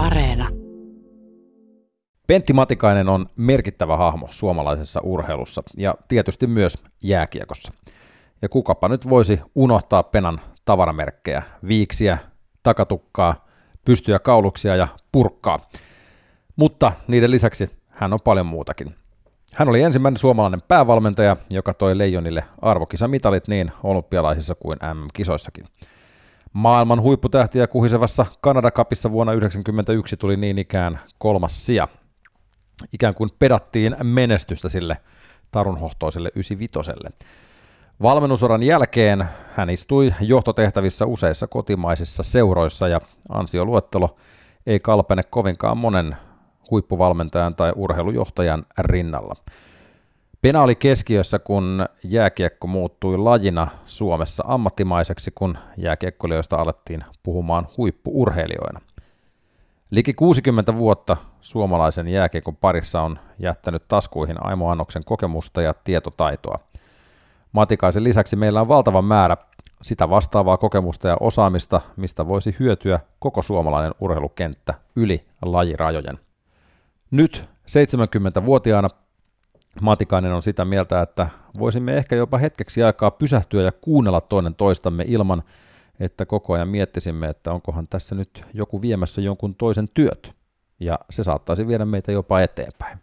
Areena. Pentti Matikainen on merkittävä hahmo suomalaisessa urheilussa ja tietysti myös jääkiekossa. Ja kukapa nyt voisi unohtaa Penan tavaramerkkejä, viiksiä, takatukkaa, pystyjä kauluksia ja purkkaa. Mutta niiden lisäksi hän on paljon muutakin. Hän oli ensimmäinen suomalainen päävalmentaja, joka toi Leijonille arvokisamitalit niin olympialaisissa kuin MM-kisoissakin. Maailman huipputähtiä kuhisevassa Kanada Cupissa vuonna 1991 tuli niin ikään kolmas sija. Ikään kuin pedattiin menestystä sille tarunhohtoiselle 95 Valmennusoran jälkeen hän istui johtotehtävissä useissa kotimaisissa seuroissa ja ansioluettelo ei kalpene kovinkaan monen huippuvalmentajan tai urheilujohtajan rinnalla. Pena oli keskiössä, kun jääkiekko muuttui lajina Suomessa ammattimaiseksi, kun jääkiekkoilijoista alettiin puhumaan huippuurheilijoina. Liki 60 vuotta suomalaisen jääkiekon parissa on jättänyt taskuihin Aimo Annoksen kokemusta ja tietotaitoa. Matikaisen lisäksi meillä on valtava määrä sitä vastaavaa kokemusta ja osaamista, mistä voisi hyötyä koko suomalainen urheilukenttä yli lajirajojen. Nyt 70-vuotiaana Matikainen on sitä mieltä, että voisimme ehkä jopa hetkeksi aikaa pysähtyä ja kuunnella toinen toistamme ilman, että koko ajan miettisimme, että onkohan tässä nyt joku viemässä jonkun toisen työt, ja se saattaisi viedä meitä jopa eteenpäin.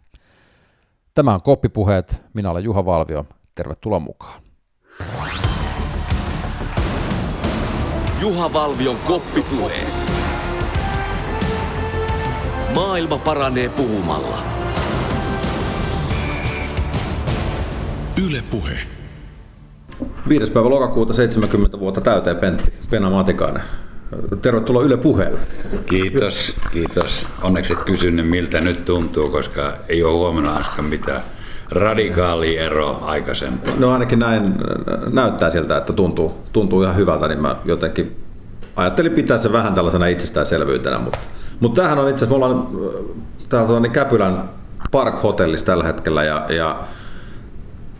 Tämä on Koppipuheet, minä olen Juha Valvio, tervetuloa mukaan. Juha Valvion Koppipuheet. Maailma paranee puhumalla. Yle Puhe. 5. päivä lokakuuta 70 vuotta täyteen Pentti Pena Matikainen. Tervetuloa Yle Puheelle. Kiitos, kiitos. Onneksi et kysynyt miltä nyt tuntuu, koska ei ole huomenna mitään radikaali ero aikaisempaan. No ainakin näin näyttää siltä, että tuntuu, tuntuu ihan hyvältä, niin mä jotenkin ajattelin pitää se vähän tällaisena itsestäänselvyytenä, mutta, mutta tämähän on itse asiassa, me ollaan täällä niin Käpylän Park Hotellissa tällä hetkellä ja, ja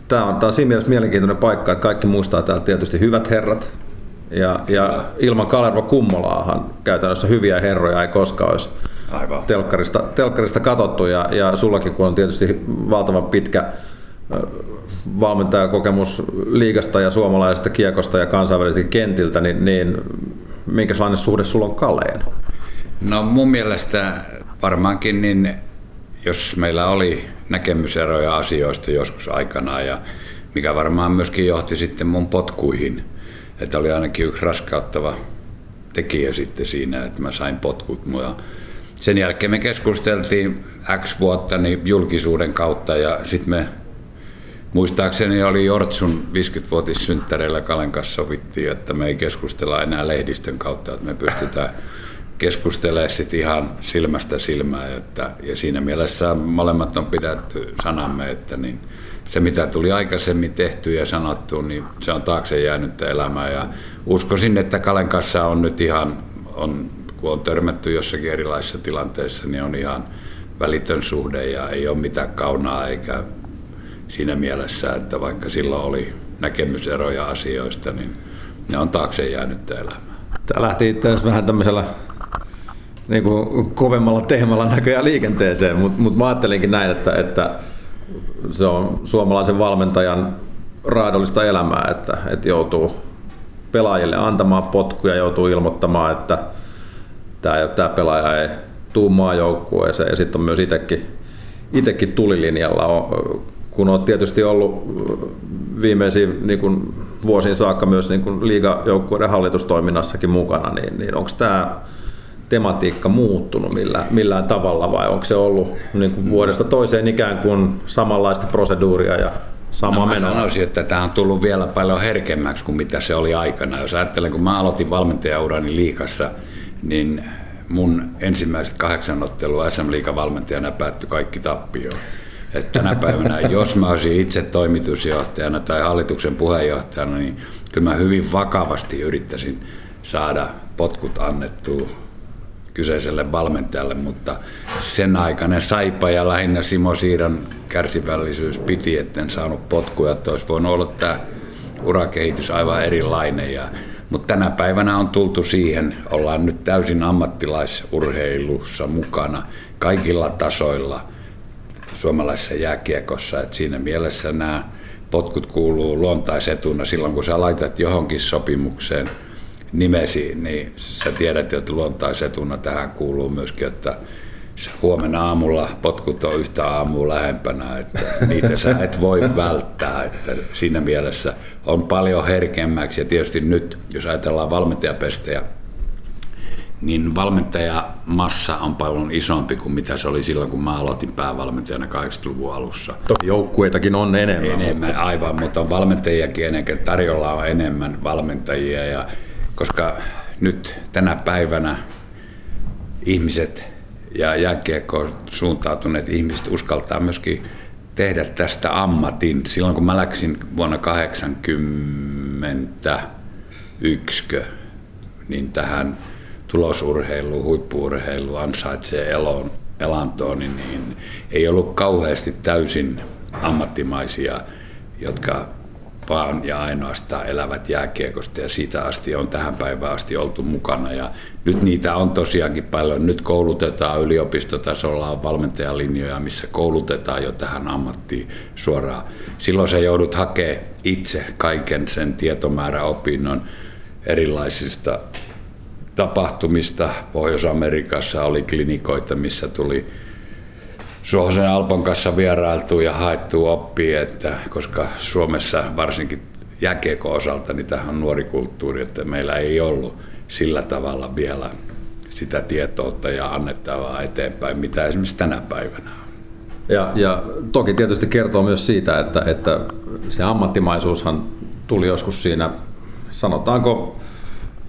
tämä on, tämä on siinä mielessä mielenkiintoinen paikka, että kaikki muistaa täällä tietysti hyvät herrat, ja, ja ilman Kalervo Kummolaahan käytännössä hyviä herroja ei koskaan olisi Aivan. Telkkarista, telkkarista katsottu. Ja, ja sullakin, kun on tietysti valtavan pitkä valmentajakokemus liigasta ja suomalaisesta kiekosta ja kansainvälisiltä kentiltä, niin, niin minkälainen suhde sulla on Kaleen? No mun mielestä varmaankin niin, jos meillä oli näkemyseroja asioista joskus aikanaan ja mikä varmaan myöskin johti sitten mun potkuihin, että oli ainakin yksi raskauttava tekijä sitten siinä, että mä sain potkut. Ja sen jälkeen me keskusteltiin X vuotta niin julkisuuden kautta ja sitten me Muistaakseni oli Jortsun 50-vuotissynttäreillä Kalen kanssa sovittiin, että me ei keskustella enää lehdistön kautta, että me pystytään keskustelemaan sitten ihan silmästä silmään. Että, ja siinä mielessä molemmat on pidetty sanamme, että niin, se mitä tuli aikaisemmin tehty ja sanottu, niin se on taakse jäänyt elämää. Ja uskoisin, että Kalen kanssa on nyt ihan, on, kun on törmätty jossakin erilaisissa tilanteissa, niin on ihan välitön suhde ja ei ole mitään kaunaa eikä siinä mielessä, että vaikka silloin oli näkemyseroja asioista, niin ne on taakse jäänyt elämää. Tämä lähti itse vähän tämmöisellä niin kuin kovemmalla teemalla näköjään liikenteeseen, mutta mut mä ajattelinkin näin, että, että se on suomalaisen valmentajan raadollista elämää, että, että joutuu pelaajille antamaan potkuja, joutuu ilmoittamaan, että tämä, tämä pelaaja ei tuu maajoukkueeseen ja sitten on myös itsekin, itsekin tulilinjalla. Kun olet tietysti ollut viimeisiin niin kuin vuosiin saakka myös niin liigajoukkueiden hallitustoiminnassakin mukana, niin, niin onko tämä tematiikka muuttunut millään, millään tavalla vai onko se ollut niin kuin vuodesta toiseen ikään kuin samanlaista proseduuria ja sama no, menoa? sanoisin, että tämä on tullut vielä paljon herkemmäksi kuin mitä se oli aikana. Jos ajattelen, kun mä aloitin valmentajaurani liikassa, niin mun ensimmäiset kahdeksan ottelua SM valmentajana päättyi kaikki tappioon. Että tänä päivänä, jos mä olisin itse toimitusjohtajana tai hallituksen puheenjohtajana, niin kyllä mä hyvin vakavasti yrittäisin saada potkut annettua kyseiselle valmentajalle, mutta sen aikainen Saipa ja lähinnä Simo Siiran kärsivällisyys piti, etten saanut potkuja, että olisi voinut olla tämä urakehitys aivan erilainen. Ja Mutta tänä päivänä on tultu siihen, ollaan nyt täysin ammattilaisurheilussa mukana kaikilla tasoilla suomalaisessa jääkiekossa. Et siinä mielessä nämä potkut kuuluu luontaisetuna silloin, kun sä laitat johonkin sopimukseen nimesi, niin sä tiedät, että luontaisetuna tähän kuuluu myöskin, että huomenna aamulla potkut on yhtä aamua lähempänä, että niitä sä et voi välttää. Että siinä mielessä on paljon herkemmäksi ja tietysti nyt, jos ajatellaan valmentajapestejä, niin valmentajamassa on paljon isompi kuin mitä se oli silloin, kun mä aloitin päävalmentajana 80-luvun alussa. Toki joukkueitakin on enemmän. Enemmän, mutta... aivan, mutta on valmentajiakin enemmän, tarjolla on enemmän valmentajia, ja, koska nyt tänä päivänä ihmiset ja jääkiekkoon suuntautuneet ihmiset uskaltaa myöskin tehdä tästä ammatin. Silloin kun mä läksin vuonna 1981, niin tähän tulosurheilu, huippuurheilu ansaitsee elon, elantoon, niin, niin ei ollut kauheasti täysin ammattimaisia, jotka vaan ja ainoastaan elävät jääkiekosta ja siitä asti on tähän päivään asti oltu mukana. Ja nyt niitä on tosiaankin paljon. Nyt koulutetaan yliopistotasolla on valmentajalinjoja, missä koulutetaan jo tähän ammattiin suoraan. Silloin sä joudut hakemaan itse kaiken sen tietomäärä opinnon erilaisista tapahtumista. Pohjois-Amerikassa oli klinikoita, missä tuli Suohosen Alpon kanssa vierailtu ja haettu oppia, että koska Suomessa varsinkin jäkeeko osalta, niin tähän on nuori kulttuuri, että meillä ei ollut sillä tavalla vielä sitä tietoutta ja annettavaa eteenpäin, mitä esimerkiksi tänä päivänä on. Ja, ja toki tietysti kertoo myös siitä, että, että se ammattimaisuushan tuli joskus siinä, sanotaanko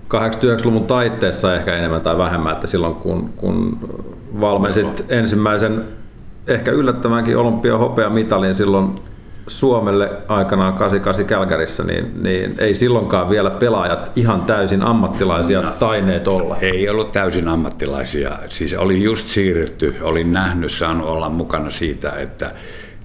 89-luvun taitteessa ehkä enemmän tai vähemmän, että silloin kun, kun valmensit ensimmäisen ehkä yllättävänkin olympia mitalin silloin Suomelle aikanaan 88 Kälkärissä, niin, niin ei silloinkaan vielä pelaajat ihan täysin ammattilaisia no, taineet olla. Ei ollut täysin ammattilaisia. Siis oli just siirrytty, olin nähnyt, saanut olla mukana siitä, että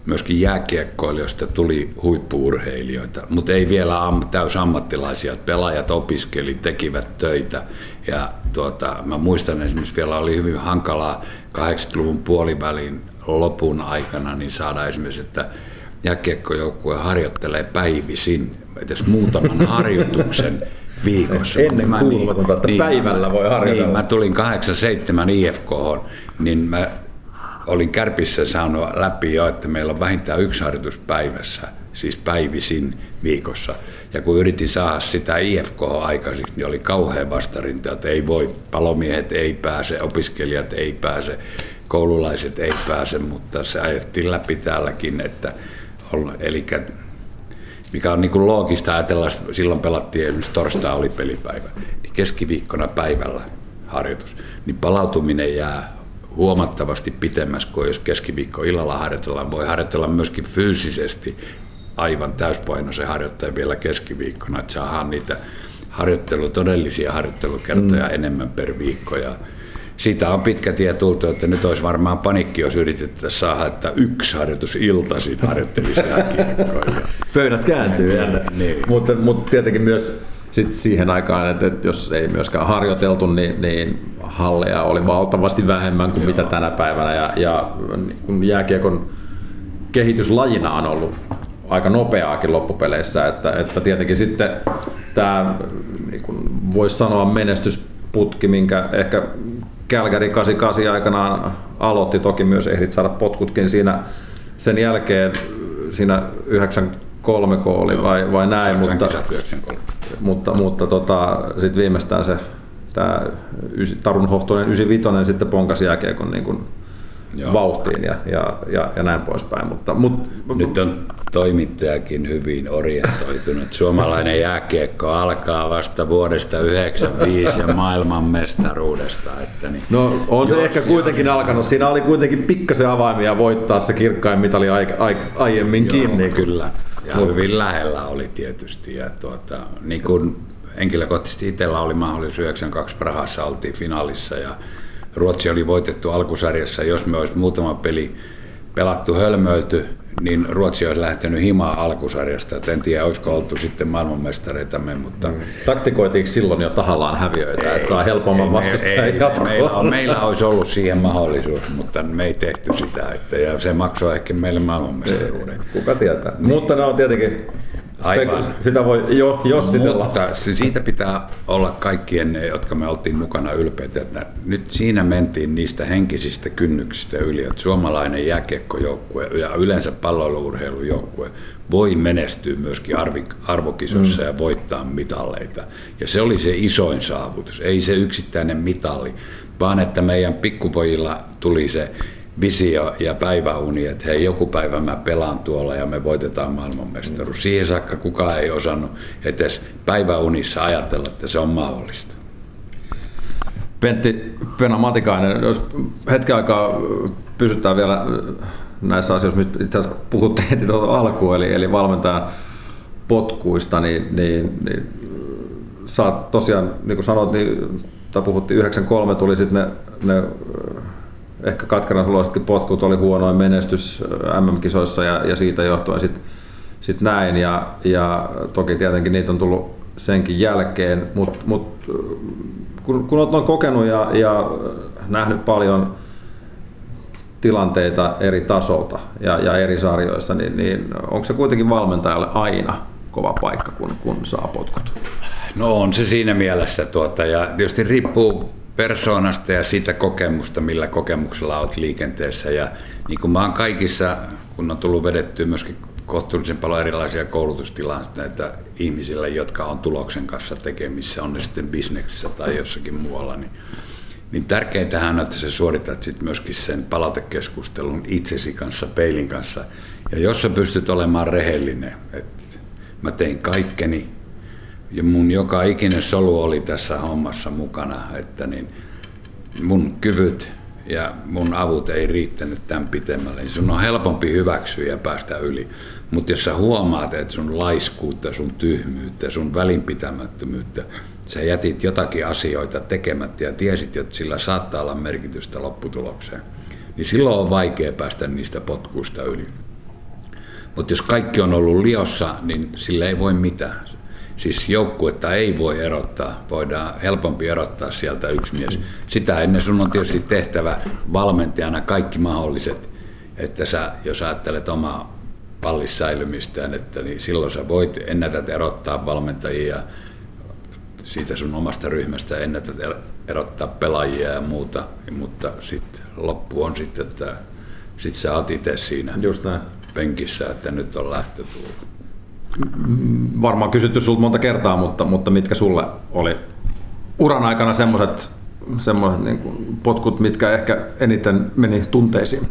myöskin jääkiekkoilijoista tuli huippuurheilijoita, mutta ei vielä am, täys ammattilaisia. Pelaajat opiskeli, tekivät töitä. Ja tuota, mä muistan esimerkiksi vielä oli hyvin hankalaa 80-luvun puolivälin lopun aikana niin saada esimerkiksi, että jääkiekkojoukkue harjoittelee päivisin edes muutaman harjoituksen viikossa. Ennen kuulumatonta, että niin, päivällä voi harjoitella. Niin, mä tulin 87 IFK, niin mä olin Kärpissä saanut läpi jo, että meillä on vähintään yksi harjoitus päivässä, siis päivisin viikossa. Ja kun yritin saada sitä IFK aikaiseksi, niin oli kauhean vastarinta, että ei voi, palomiehet ei pääse, opiskelijat ei pääse, koululaiset ei pääse, mutta se ajettiin läpi täälläkin, että eli mikä on niin kuin loogista ajatella, silloin pelattiin esimerkiksi torstai oli pelipäivä, niin keskiviikkona päivällä harjoitus, niin palautuminen jää huomattavasti pitemmässä kuin jos keskiviikko illalla harjoitellaan. Voi harjoitella myöskin fyysisesti aivan täyspainoisen harjoittajan vielä keskiviikkona, että saadaan niitä harjoittelu, todellisia harjoittelukertoja mm. enemmän per viikko. Ja siitä on pitkä tie tultu, että nyt olisi varmaan panikki, jos yritettäisiin saada, että yksi harjoitus iltaisin harjoittelisi Pöydät kääntyy jännä. niin. mutta, mutta tietenkin myös sit siihen aikaan, että, että jos ei myöskään harjoiteltu, niin, niin halleja oli valtavasti vähemmän kuin Joo. mitä tänä päivänä. Ja, ja niin jääkiekon kehityslajina on ollut aika nopeaakin loppupeleissä, että, että tietenkin sitten tämä niin voisi sanoa menestysputki, minkä ehkä Kälkäri 88 aikanaan aloitti, toki myös ehdit saada potkutkin siinä sen jälkeen siinä 93 oli vai, vai näin, mutta, mutta, mutta tota, sitten viimeistään se tämä Tarun Hohtonen 95 sitten ponkasi jääkiekon niin kuin Joo. vauhtiin ja, ja, ja, ja näin poispäin. Mutta, mut, Nyt on toimittajakin hyvin orientoitunut. Suomalainen jääkiekko alkaa vasta vuodesta 1995 ja maailmanmestaruudesta. Että niin, no on se ehkä kuitenkin alkanut. Siinä oli kuitenkin pikkasen avaimia voittaa se kirkkain mitali ai, ai, aiemminkin. Joo, niin kyllä. Ja hyvin lähellä oli tietysti. Ja tuota, niin kuin henkilökohtaisesti itsellä oli mahdollisuus 92 Prahassa, oltiin finaalissa ja Ruotsi oli voitettu alkusarjassa. Jos me olisi muutama peli pelattu hölmöilty, niin Ruotsi olisi lähtenyt himaa alkusarjasta. Et en tiedä, olisiko oltu sitten maailmanmestareitamme, mutta... Mm. Taktikoitiinko silloin jo tahallaan häviöitä, ei, että saa helpomman vastustajan jatkoon? Meillä, meillä olisi ollut siihen mahdollisuus, mutta me ei tehty sitä. Että, ja se maksoi ehkä meille maailmanmestaruuden. Kuka tietää. Niin. Mutta ne on tietenkin Aivan. Sitä voi jo jossitella. Mutta siitä pitää olla kaikkien ne, jotka me oltiin mukana ylpeitä, että nyt siinä mentiin niistä henkisistä kynnyksistä yli, että suomalainen jääkiekkojoukkue ja yleensä palloiluurheilujoukkue voi menestyä myöskin arvokisoissa mm. ja voittaa mitalleita. Ja se oli se isoin saavutus, ei se yksittäinen mitalli, vaan että meidän pikkupojilla tuli se visio ja päiväuni, että hei, joku päivä mä pelaan tuolla ja me voitetaan maailmanmestaruus. Siihen saakka kukaan ei osannut edes päiväunissa ajatella, että se on mahdollista. Pentti Pena Matikainen, jos hetken aikaa pysytään vielä näissä asioissa, mistä itse asiassa puhuttiin heti tuota alkuun, eli, eli valmentajan potkuista, niin, niin, niin oot tosiaan, niin kuin sanoit, niin, tai puhuttiin 93, tuli sitten ne, ne ehkä katkeran suloisetkin potkut oli huonoin menestys MM-kisoissa ja, ja siitä johtuen sitten sit näin. Ja, ja toki tietenkin niitä on tullut senkin jälkeen, mutta mut, kun, kun olet kokenut ja, ja nähnyt paljon tilanteita eri tasolta ja, ja eri sarjoissa, niin, niin onko se kuitenkin valmentajalle aina kova paikka, kun, kun saa potkut? No on se siinä mielessä, tuota, ja tietysti riippuu persoonasta ja siitä kokemusta, millä kokemuksella olet liikenteessä. Ja niin kuin mä oon kaikissa, kun on tullut vedettyä myöskin kohtuullisen paljon erilaisia koulutustilanteita ihmisille, jotka on tuloksen kanssa tekemissä, on ne sitten bisneksissä tai jossakin muualla, niin, niin tärkeintähän on, että sä suoritat sitten myöskin sen palautekeskustelun itsesi kanssa, peilin kanssa. Ja jos sä pystyt olemaan rehellinen, että mä tein kaikkeni, ja mun joka ikinen solu oli tässä hommassa mukana, että niin mun kyvyt ja mun avut ei riittänyt tämän pitemmälle, niin sun on helpompi hyväksyä ja päästä yli. Mutta jos sä huomaat, että sun laiskuutta, sun tyhmyyttä, sun välinpitämättömyyttä, sä jätit jotakin asioita tekemättä ja tiesit, että sillä saattaa olla merkitystä lopputulokseen, niin silloin on vaikea päästä niistä potkuista yli. Mutta jos kaikki on ollut liossa, niin sillä ei voi mitään. Siis joukkuetta ei voi erottaa, voidaan helpompi erottaa sieltä yksi mies. Sitä ennen sun on tietysti tehtävä valmentajana kaikki mahdolliset, että sä, jos ajattelet omaa pallissäilymistään, että niin silloin sä voit ennätät erottaa valmentajia siitä sun omasta ryhmästä, ennätät erottaa pelaajia ja muuta, mutta sitten loppu on sitten, että sit sä oot itse siinä Just näin. penkissä, että nyt on lähtö tullut varmaan kysytty sinulta monta kertaa, mutta, mutta mitkä sulle oli uran aikana semmoiset semmoiset niin kuin potkut, mitkä ehkä eniten meni tunteisiin?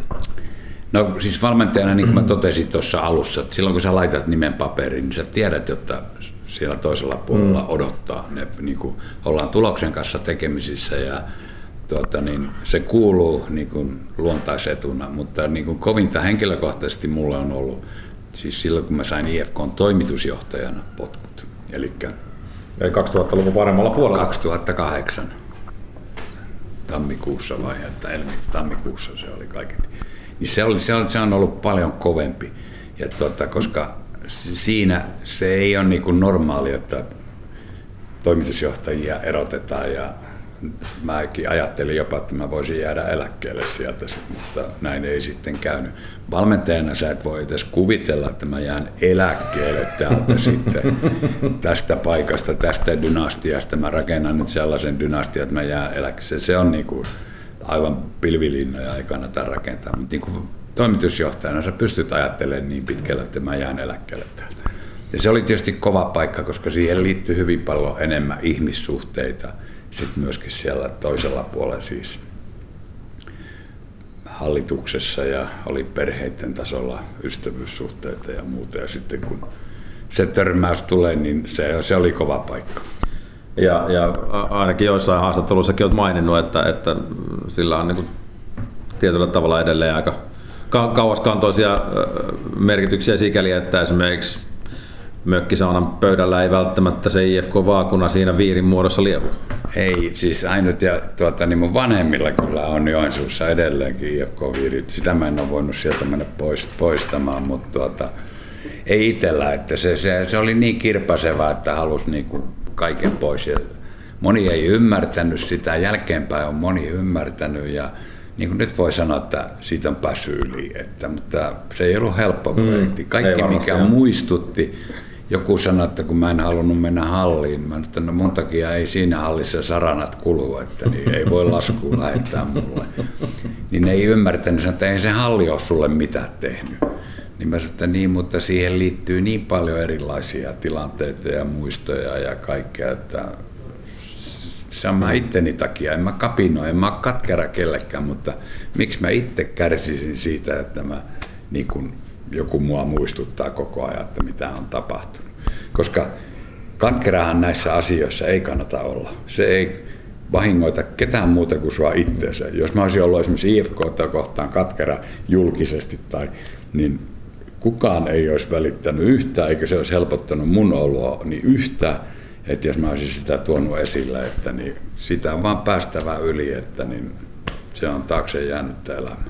No siis valmentajana, niin kuin mä totesin tuossa alussa, että silloin kun sä laitat nimen paperiin, niin sä tiedät, että siellä toisella puolella mm. odottaa. Ne, niin kuin, ollaan tuloksen kanssa tekemisissä ja tuota, niin, se kuuluu niin kuin, luontaisetuna, mutta niin kuin, kovinta henkilökohtaisesti mulla on ollut siis silloin kun mä sain IFKn toimitusjohtajana potkut. Elikkä Eli 2000-luvun paremmalla puolella? 2008 tammikuussa vai että tammikuussa se oli kaikki. Niin se, oli, se, on, se on ollut paljon kovempi. Ja tuota, koska siinä se ei ole niin kuin normaali, että toimitusjohtajia erotetaan ja mäkin ajattelin jopa, että mä voisin jäädä eläkkeelle sieltä, mutta näin ei sitten käynyt. Valmentajana sä et voi edes kuvitella, että mä jään eläkkeelle täältä sitten tästä paikasta, tästä dynastiasta. Mä rakennan nyt sellaisen dynastian, että mä jään eläkkeelle. Se on niin kuin aivan pilvilinnoja, ei kannata rakentaa, mutta niin kuin toimitusjohtajana sä pystyt ajattelemaan niin pitkälle, että mä jään eläkkeelle täältä. Ja se oli tietysti kova paikka, koska siihen liittyy hyvin paljon enemmän ihmissuhteita – sitten myöskin siellä toisella puolella siis hallituksessa ja oli perheiden tasolla ystävyyssuhteita ja muuta. Ja sitten kun se törmäys tulee, niin se, se oli kova paikka. Ja, ja ainakin joissain haastatteluissakin olet maininnut, että, että sillä on niin kuin tietyllä tavalla edelleen aika kauaskantoisia merkityksiä sikäli, että esimerkiksi mökkisaunan pöydällä ei välttämättä se IFK-vaakuna siinä viirin muodossa lievu. Ei, siis ainut ja tuota, niin mun vanhemmilla kyllä on Joensuussa edelleenkin IFK-viirit. Sitä mä en ole voinut sieltä mennä pois, poistamaan, mutta tuota, ei itsellä, että se, se, se, oli niin kirpaseva, että halusi niin kuin kaiken pois. Ja moni ei ymmärtänyt sitä, jälkeenpäin on moni ymmärtänyt ja niin kuin nyt voi sanoa, että siitä on päässyt yli, että, mutta se ei ollut helppo mm, projekti. Kaikki, mikä muistutti, joku sanoi, että kun mä en halunnut mennä halliin, mä sanoin, että no mun takia ei siinä hallissa saranat kulu, että niin ei voi laskua lähettää mulle. Niin ne ei ymmärtänyt, että ei se halli ole sulle mitään tehnyt. Niin mä sanoin, että niin, mutta siihen liittyy niin paljon erilaisia tilanteita ja muistoja ja kaikkea, että mä itteni takia. En mä kapinoi, en mä katkera kellekään, mutta miksi mä itse kärsisin siitä, että mä, niin kun joku mua muistuttaa koko ajan, että mitä on tapahtunut. Koska katkerahan näissä asioissa ei kannata olla. Se ei vahingoita ketään muuta kuin sua itseensä. Jos mä olisin ollut esimerkiksi IFK kohtaan katkera julkisesti, tai, niin kukaan ei olisi välittänyt yhtään, eikä se olisi helpottanut mun oloa niin yhtään, että jos mä olisin sitä tuonut esille, että niin sitä on vaan päästävä yli, että niin se on taakse jäänyt elämä.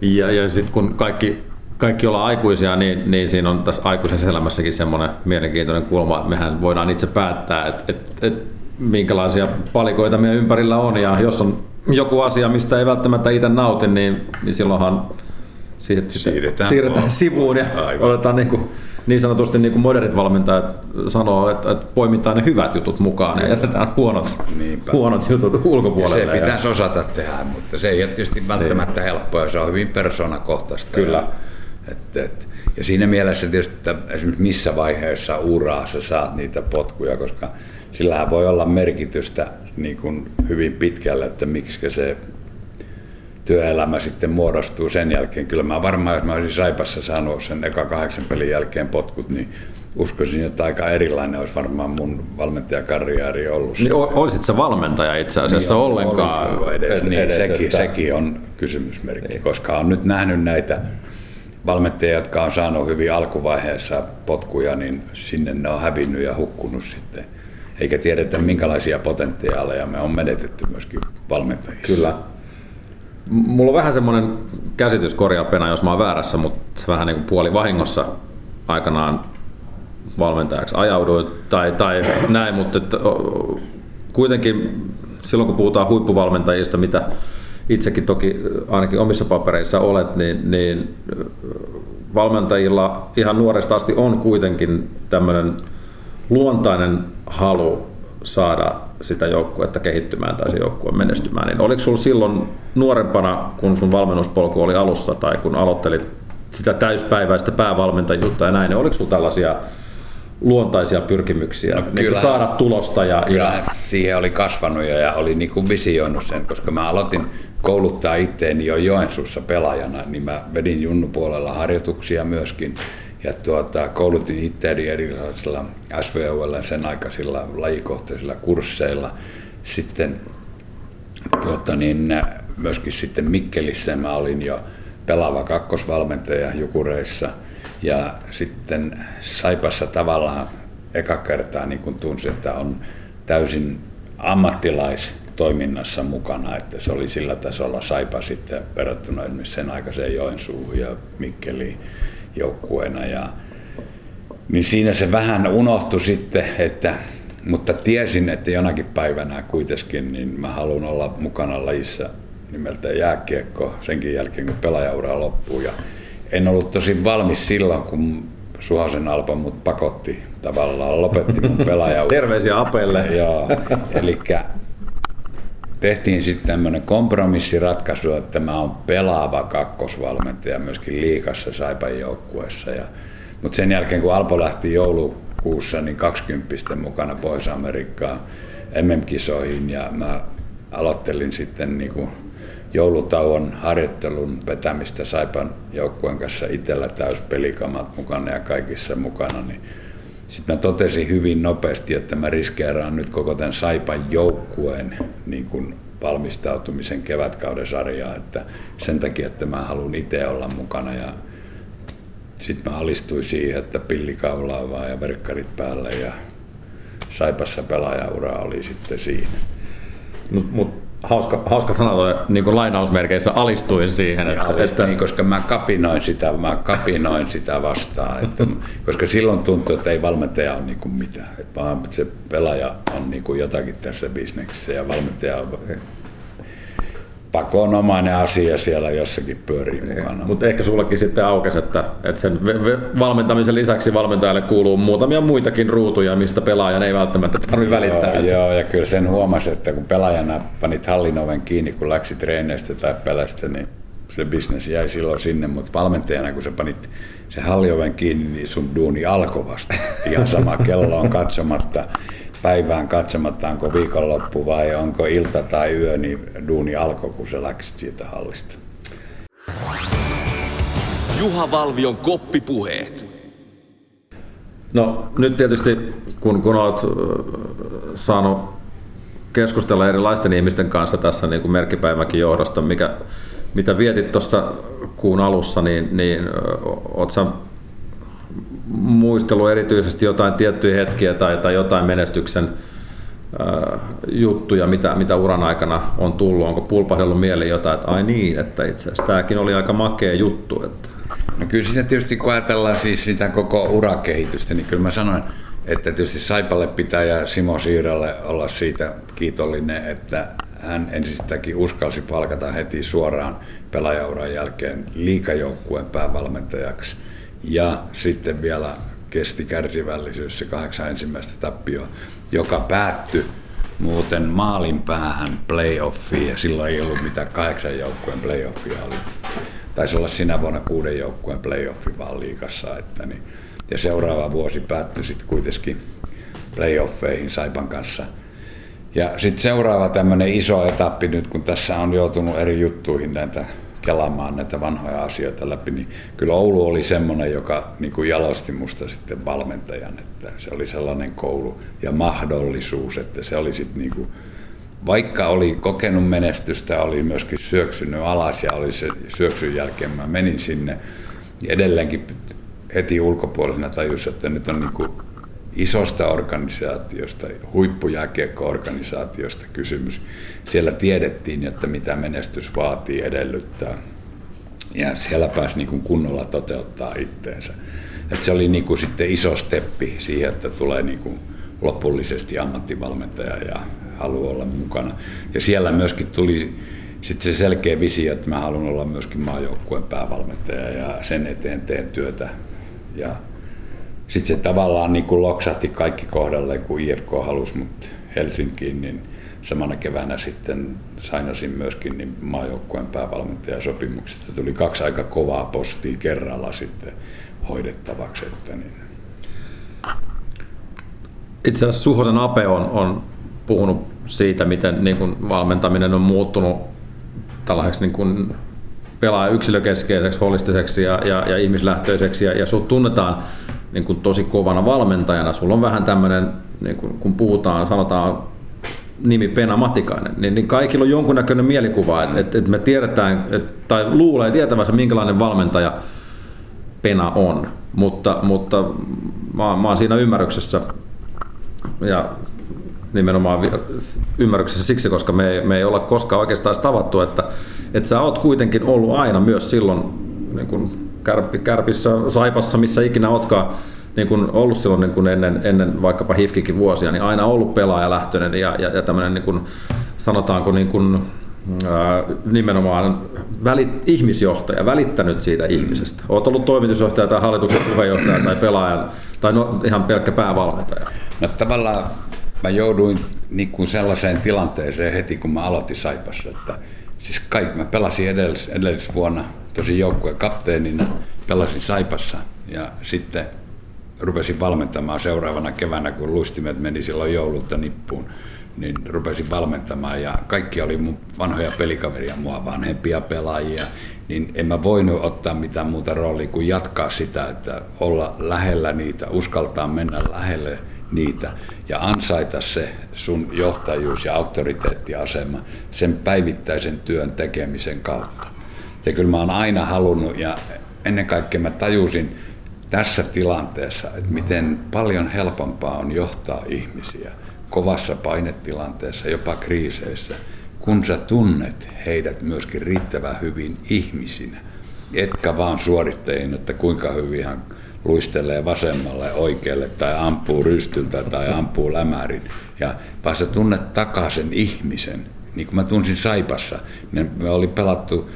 Ja, ja sitten kun kaikki, kaikki ollaan aikuisia, niin, niin siinä on tässä aikuisessa elämässäkin semmoinen mielenkiintoinen kulma, että mehän voidaan itse päättää, että, että, että minkälaisia palikoita meidän ympärillä on, ja jos on joku asia, mistä ei välttämättä itse nauti, niin, niin silloinhan siitä siirretään, siirretään sivuun ja Aivan. otetaan niin kuin niin sanotusti niin kuin modernit valmentajat sanoo, että, että poimitaan ne hyvät jutut mukaan ja jätetään huonot, huonot jutut ulkopuolelle. Ja se pitäisi osata tehdä, mutta se ei ole tietysti välttämättä niin. helppoa, se on hyvin persoonakohtaista. Kyllä. Ja, et, et, ja siinä mielessä tietysti, että esimerkiksi missä vaiheessa uraa sä saat niitä potkuja, koska sillähän voi olla merkitystä niin kuin hyvin pitkälle, että miksi se työelämä sitten muodostuu sen jälkeen. Kyllä mä varmaan, jos mä olisin Saipassa saanut sen eka kahdeksan pelin jälkeen potkut, niin uskoisin, että aika erilainen olisi varmaan mun valmentajakarrieri ollut. Niin, olisit se valmentaja itse asiassa niin, ollenkaan edes, edes, niin, edes, sekin, että... sekin on kysymysmerkki, niin. koska on nyt nähnyt näitä valmentajia, jotka on saanut hyvin alkuvaiheessa potkuja, niin sinne ne on hävinnyt ja hukkunut sitten. Eikä tiedetä, minkälaisia potentiaaleja me on menetetty myöskin valmentajissa. Kyllä. Mulla on vähän semmoinen käsitys korjaapena, jos mä oon väärässä, mutta vähän niin kuin puoli vahingossa aikanaan valmentajaksi ajauduin tai, tai näin, mutta että, kuitenkin silloin kun puhutaan huippuvalmentajista, mitä itsekin toki ainakin omissa papereissa olet, niin, niin valmentajilla ihan nuoresta asti on kuitenkin tämmöinen luontainen halu saada sitä joukkuetta kehittymään tai se joukkue menestymään, niin oliko sinulla silloin nuorempana, kun sun valmennuspolku oli alussa tai kun aloittelit sitä täyspäiväistä päävalmentajuutta ja näin, niin oliko sinulla tällaisia luontaisia pyrkimyksiä no, niin kyllä, saada tulosta? Ja, kyllä ja... siihen oli kasvanut ja, ja oli niin kuin visioinut sen, koska mä aloitin kouluttaa itteeni jo Joensuussa pelaajana, niin mä vedin junnupuolella harjoituksia myöskin ja tuota, koulutin itseäni erilaisilla SVOL sen aikaisilla lajikohtaisilla kursseilla. Sitten tuota, niin, myöskin sitten Mikkelissä mä olin jo pelaava kakkosvalmentaja Jukureissa. Ja sitten Saipassa tavallaan eka kertaa niin kun tunsin, että on täysin ammattilaistoiminnassa mukana, että se oli sillä tasolla Saipa sitten verrattuna esimerkiksi sen aikaiseen Joensuuhun ja Mikkeliin joukkueena. Ja, niin siinä se vähän unohtui sitten, että, mutta tiesin, että jonakin päivänä kuitenkin niin mä haluan olla mukana lajissa nimeltä jääkiekko senkin jälkeen, kun pelaajaura loppuu. Ja en ollut tosi valmis silloin, kun Suhosen Alpa mut pakotti tavallaan, lopetti mun pelaajaura. Terveisiä Apelle. Joo, eli tehtiin sitten tämmöinen kompromissiratkaisu, että mä oon pelaava kakkosvalmentaja myöskin liikassa Saipan joukkueessa. Ja, mutta sen jälkeen kun Alpo lähti joulukuussa, niin 20 mukana Pohjois-Amerikkaan MM-kisoihin ja mä aloittelin sitten niin kuin joulutauon harjoittelun vetämistä Saipan joukkueen kanssa itsellä täyspelikamat mukana ja kaikissa mukana, niin sitten mä totesin hyvin nopeasti, että mä riskeeraan nyt koko tämän Saipan joukkueen niin kuin valmistautumisen kevätkauden sarjaa, että sen takia, että mä haluan itse olla mukana ja sitten mä alistuin siihen, että pillikaulaa vaan ja verkkarit päälle ja Saipassa pelaajaura oli sitten siinä. Mut, mut hauska, hauska sana toi, niin kuin lainausmerkeissä alistuin siihen. Että, että, niin, koska mä kapinoin sitä, mä kapinoin sitä vastaan, että, koska silloin tuntuu, että ei valmentaja ole niin kuin mitään, että vaan se pelaaja on niin kuin jotakin tässä bisneksessä ja valmentaja on pakonomainen asia siellä jossakin pyörii mukana. Mutta ehkä sullekin sitten aukesi, että, että sen valmentamisen lisäksi valmentajalle kuuluu muutamia muitakin ruutuja, mistä pelaajan ei välttämättä tarvitse välittää. Joo, joo, ja kyllä sen huomasi, että kun pelaajana panit hallinoven kiinni, kun läksi treeneistä tai pelästä, niin se bisnes jäi silloin sinne, mutta valmentajana kun sä panit se hallioven kiinni, niin sun duuni alkoi vasta. Ihan sama kello on katsomatta päivään katsomatta, onko viikonloppu vai onko ilta tai yö, niin duuni alkoi, kun se läksi siitä hallista. Juha Valvion koppipuheet. No nyt tietysti, kun, kun olet saanut keskustella erilaisten ihmisten kanssa tässä niin kuin merkkipäiväkin johdosta, mikä, mitä vietit tuossa kuun alussa, niin, niin oletko muistelu erityisesti jotain tiettyjä hetkiä tai, tai jotain menestyksen äh, juttuja, mitä, mitä uran aikana on tullut? Onko pulpahdellut mieleen jotain, että ai niin, että itse asiassa tämäkin oli aika makea juttu? Että... No kyllä siinä tietysti kun ajatellaan siis sitä koko urakehitystä, niin kyllä mä sanoin, että tietysti Saipalle pitää ja Simo Siiralle olla siitä kiitollinen, että hän ensistäkin uskalsi palkata heti suoraan pelaajauran jälkeen liikajoukkueen päävalmentajaksi – ja sitten vielä kesti kärsivällisyys se kahdeksan ensimmäistä tappioa, joka päättyi muuten maalin päähän playoffiin ja silloin ei ollut mitään kahdeksan joukkueen playoffia oli. Taisi olla sinä vuonna kuuden joukkueen playoffi vaan liikassa. Että niin. Ja seuraava vuosi päättyi sitten kuitenkin playoffeihin Saipan kanssa. Ja sitten seuraava tämmöinen iso etappi nyt, kun tässä on joutunut eri juttuihin näitä kelaamaan näitä vanhoja asioita läpi, niin kyllä Oulu oli semmoinen, joka niin kuin jalosti musta sitten valmentajan, että se oli sellainen koulu ja mahdollisuus, että se oli sitten niin kuin, vaikka oli kokenut menestystä, oli myöskin syöksynyt alas ja oli se syöksyn jälkeen mä menin sinne, niin edelleenkin heti ulkopuolisena tajus, että nyt on niin kuin isosta organisaatiosta, huippujääkiekko-organisaatiosta kysymys. Siellä tiedettiin, että mitä menestys vaatii, edellyttää. Ja siellä pääsi niin kuin kunnolla toteuttaa itteensä. Et se oli niin kuin sitten iso steppi siihen, että tulee niin kuin lopullisesti ammattivalmentaja ja haluaa olla mukana. Ja siellä myöskin tuli sitten se selkeä visio, että mä haluan olla myöskin maajoukkueen päävalmentaja ja sen eteen teen työtä. Ja sitten se tavallaan niin kuin loksahti kaikki kohdalle, kun IFK halusi mut Helsinkiin, niin samana keväänä sitten sainasin myöskin niin maajoukkueen päävalmentajasopimuksesta. Tuli kaksi aika kovaa postia kerralla sitten hoidettavaksi. Että niin. Itse asiassa Suhosen Ape on, on puhunut siitä, miten niin kuin valmentaminen on muuttunut tällaiseksi niin kuin pelaa yksilökeskeiseksi, holistiseksi ja, ja, ja ihmislähtöiseksi ja, ja sut tunnetaan niin kuin tosi kovana valmentajana. Sulla on vähän tämmöinen, niin kuin, kun puhutaan, sanotaan nimi Pena Matikainen, niin, niin kaikilla on jonkunnäköinen mielikuva, että, että, että me tiedetään, että, tai luulee tietävänsä, minkälainen valmentaja Pena on. Mutta, mutta mä, mä oon siinä ymmärryksessä ja nimenomaan ymmärryksessä siksi, koska me ei, me ei olla koskaan oikeastaan tavattu, että, että sä oot kuitenkin ollut aina myös silloin niin kuin kärpi, Kärpissä, Saipassa, missä ikinä otkaan niin kuin ollut silloin niin kuin ennen, ennen vaikkapa Hifkikin vuosia, niin aina ollut pelaajalähtöinen ja, ja, ja tämmöinen niin kuin, sanotaanko niin kuin, ää, nimenomaan välit, ihmisjohtaja, välittänyt siitä ihmisestä. Olet ollut toimitusjohtaja tai hallituksen puheenjohtaja tai pelaajan tai no, ihan pelkkä päävalmentaja. No tavallaan mä jouduin niin kuin sellaiseen tilanteeseen heti, kun mä aloitin Saipassa, että siis kaikki, mä pelasin edellis, edellisvuonna tosi joukkueen kapteenina, pelasin Saipassa ja sitten rupesin valmentamaan seuraavana keväänä, kun luistimet meni silloin joululta nippuun, niin rupesin valmentamaan ja kaikki oli mun vanhoja pelikaveria, mua vanhempia pelaajia, niin en mä voinut ottaa mitään muuta roolia kuin jatkaa sitä, että olla lähellä niitä, uskaltaa mennä lähelle niitä ja ansaita se sun johtajuus ja auktoriteettiasema sen päivittäisen työn tekemisen kautta. Ja kyllä mä oon aina halunnut ja ennen kaikkea mä tajusin tässä tilanteessa, että miten paljon helpompaa on johtaa ihmisiä kovassa painetilanteessa, jopa kriiseissä, kun sä tunnet heidät myöskin riittävän hyvin ihmisinä, etkä vaan suorittajina, että kuinka hyvin hän luistelee vasemmalle oikealle tai ampuu rystyltä tai ampuu lämärin. Ja vaan sä tunnet takaisin ihmisen, niin kuin mä tunsin Saipassa, niin me oli pelattu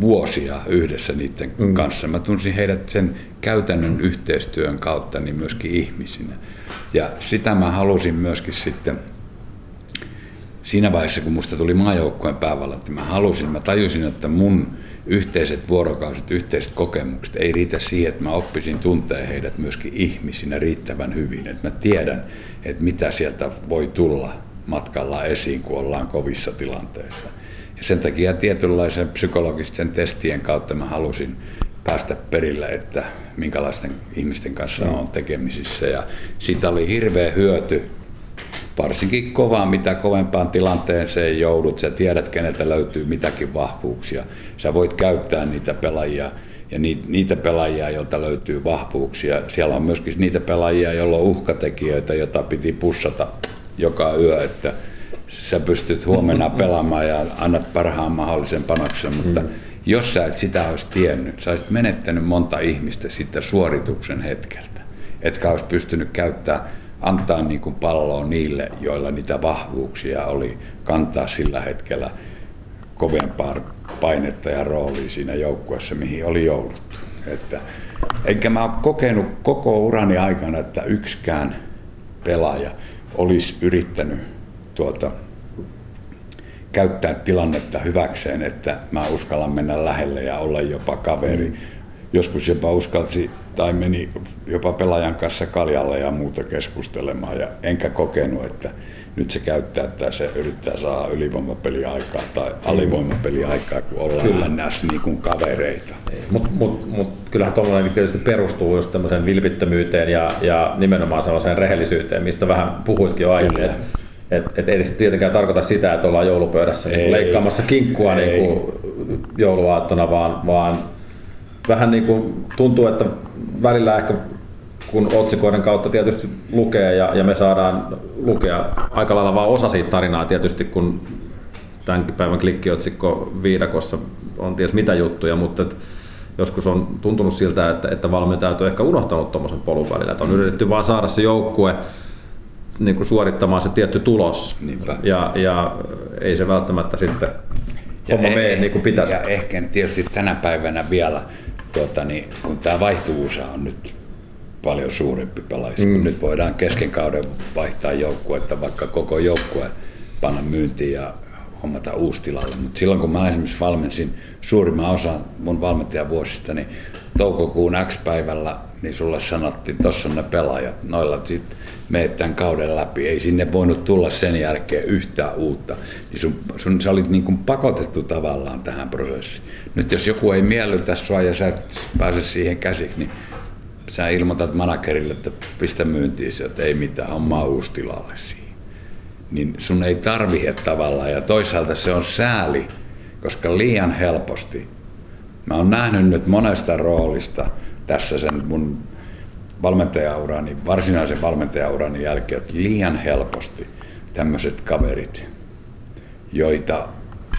vuosia yhdessä niiden mm. kanssa. Mä tunsin heidät sen käytännön yhteistyön kautta niin myöskin ihmisinä. Ja sitä mä halusin myöskin sitten siinä vaiheessa, kun musta tuli maajoukkueen päävallantti, mä halusin, mä tajusin, että mun yhteiset vuorokauset, yhteiset kokemukset ei riitä siihen, että mä oppisin tuntea heidät myöskin ihmisinä riittävän hyvin. Että mä tiedän, että mitä sieltä voi tulla matkalla esiin, kun ollaan kovissa tilanteissa. Ja sen takia tietynlaisen psykologisten testien kautta mä halusin päästä perille, että minkälaisten ihmisten kanssa mm. on tekemisissä. Ja siitä oli hirveä hyöty, varsinkin kovaa, mitä kovempaan tilanteeseen joudut. Sä tiedät, keneltä löytyy mitäkin vahvuuksia. Sä voit käyttää niitä pelaajia ja niitä pelaajia, joilta löytyy vahvuuksia. Siellä on myöskin niitä pelaajia, joilla on uhkatekijöitä, joita piti pussata joka yö, että sä pystyt huomenna pelaamaan ja annat parhaan mahdollisen panoksen, mutta mm. jos sä et sitä olisi tiennyt, sä olisit menettänyt monta ihmistä siitä suorituksen hetkeltä, etkä olisi pystynyt käyttää, antaa niin kuin palloa niille, joilla niitä vahvuuksia oli kantaa sillä hetkellä kovempaa painetta ja roolia siinä joukkueessa, mihin oli jouduttu. Että, enkä mä ole kokenut koko urani aikana, että yksikään pelaaja olisi yrittänyt tuota, käyttää tilannetta hyväkseen, että mä uskallan mennä lähelle ja olla jopa kaveri. Mm. Joskus jopa uskalsi tai meni jopa pelaajan kanssa kaljalle ja muuta keskustelemaan ja enkä kokenut, että nyt se käyttää, että se yrittää saada ylivoimapeliaikaa tai alivoimapeliaikaa, kun ollaan Kyllä. näissä niin kuin kavereita. Mutta mut, mut, kyllähän tuollainenkin tietysti perustuu just tämmöiseen vilpittömyyteen ja, ja nimenomaan sellaiseen rehellisyyteen, mistä vähän puhuitkin jo aiemmin. Et, et ei se tietenkään tarkoita sitä, että ollaan joulupöydässä niin ei, leikkaamassa kinkkua ei. niin kuin jouluaattona, vaan, vaan vähän niin kuin tuntuu, että välillä ehkä kun otsikoiden kautta tietysti lukee ja, ja me saadaan lukea aika lailla vaan osa siitä tarinaa tietysti, kun tämän päivän klikkiotsikko viidakossa on ties mitä juttuja, mutta et joskus on tuntunut siltä, että, että valmentajat on ehkä unohtanut tuommoisen polun välillä, että on mm. yritetty vaan saada se joukkue niin kuin suorittamaan se tietty tulos. Niinpä. Ja, ja ei se välttämättä sitten ja homma mene niin kuin pitäisi. Ja ehkä tietysti tänä päivänä vielä, tuota, niin, kun tämä vaihtuvuus on nyt paljon suurempi pelaajista, mm. kun nyt voidaan kesken kauden vaihtaa joukkuetta, vaikka koko joukkue panna myyntiin ja hommata uusi tilalle. Mutta silloin kun mä esimerkiksi valmensin suurimman osan mun valmentajavuosista, niin toukokuun X-päivällä niin sulle sanottiin, tuossa on ne pelaajat, noilla sitten meet tämän kauden läpi. Ei sinne voinut tulla sen jälkeen yhtään uutta. Niin sun, sun, sä olit niin kuin pakotettu tavallaan tähän prosessiin. Nyt jos joku ei miellytä sua ja sä et pääse siihen käsiksi, niin sä ilmoitat managerille, että pistä myyntiin se, että ei mitään, on uusi tilalle siihen. Niin sun ei tarvitse tavallaan, ja toisaalta se on sääli, koska liian helposti, mä oon nähnyt nyt monesta roolista tässä sen mun valmentajaurani, varsinaisen valmentajaurani jälkeen, että liian helposti tämmöiset kaverit, joita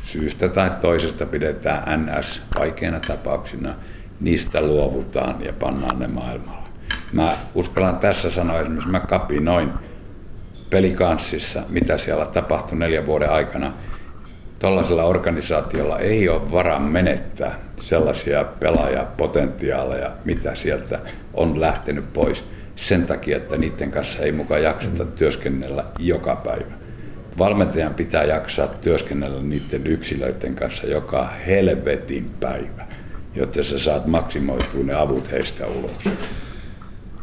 syystä tai toisesta pidetään NS vaikeina tapauksina, niistä luovutaan ja pannaan ne maailmalla. Mä uskallan tässä sanoa esimerkiksi, mä kapinoin pelikanssissa, mitä siellä tapahtui neljän vuoden aikana. Tuollaisella organisaatiolla ei ole varaa menettää sellaisia pelaajapotentiaaleja, mitä sieltä on lähtenyt pois sen takia, että niiden kanssa ei mukaan jakseta työskennellä joka päivä. Valmentajan pitää jaksaa työskennellä niiden yksilöiden kanssa joka helvetin päivä, jotta sä saat maksimoitua ne avut heistä ulos.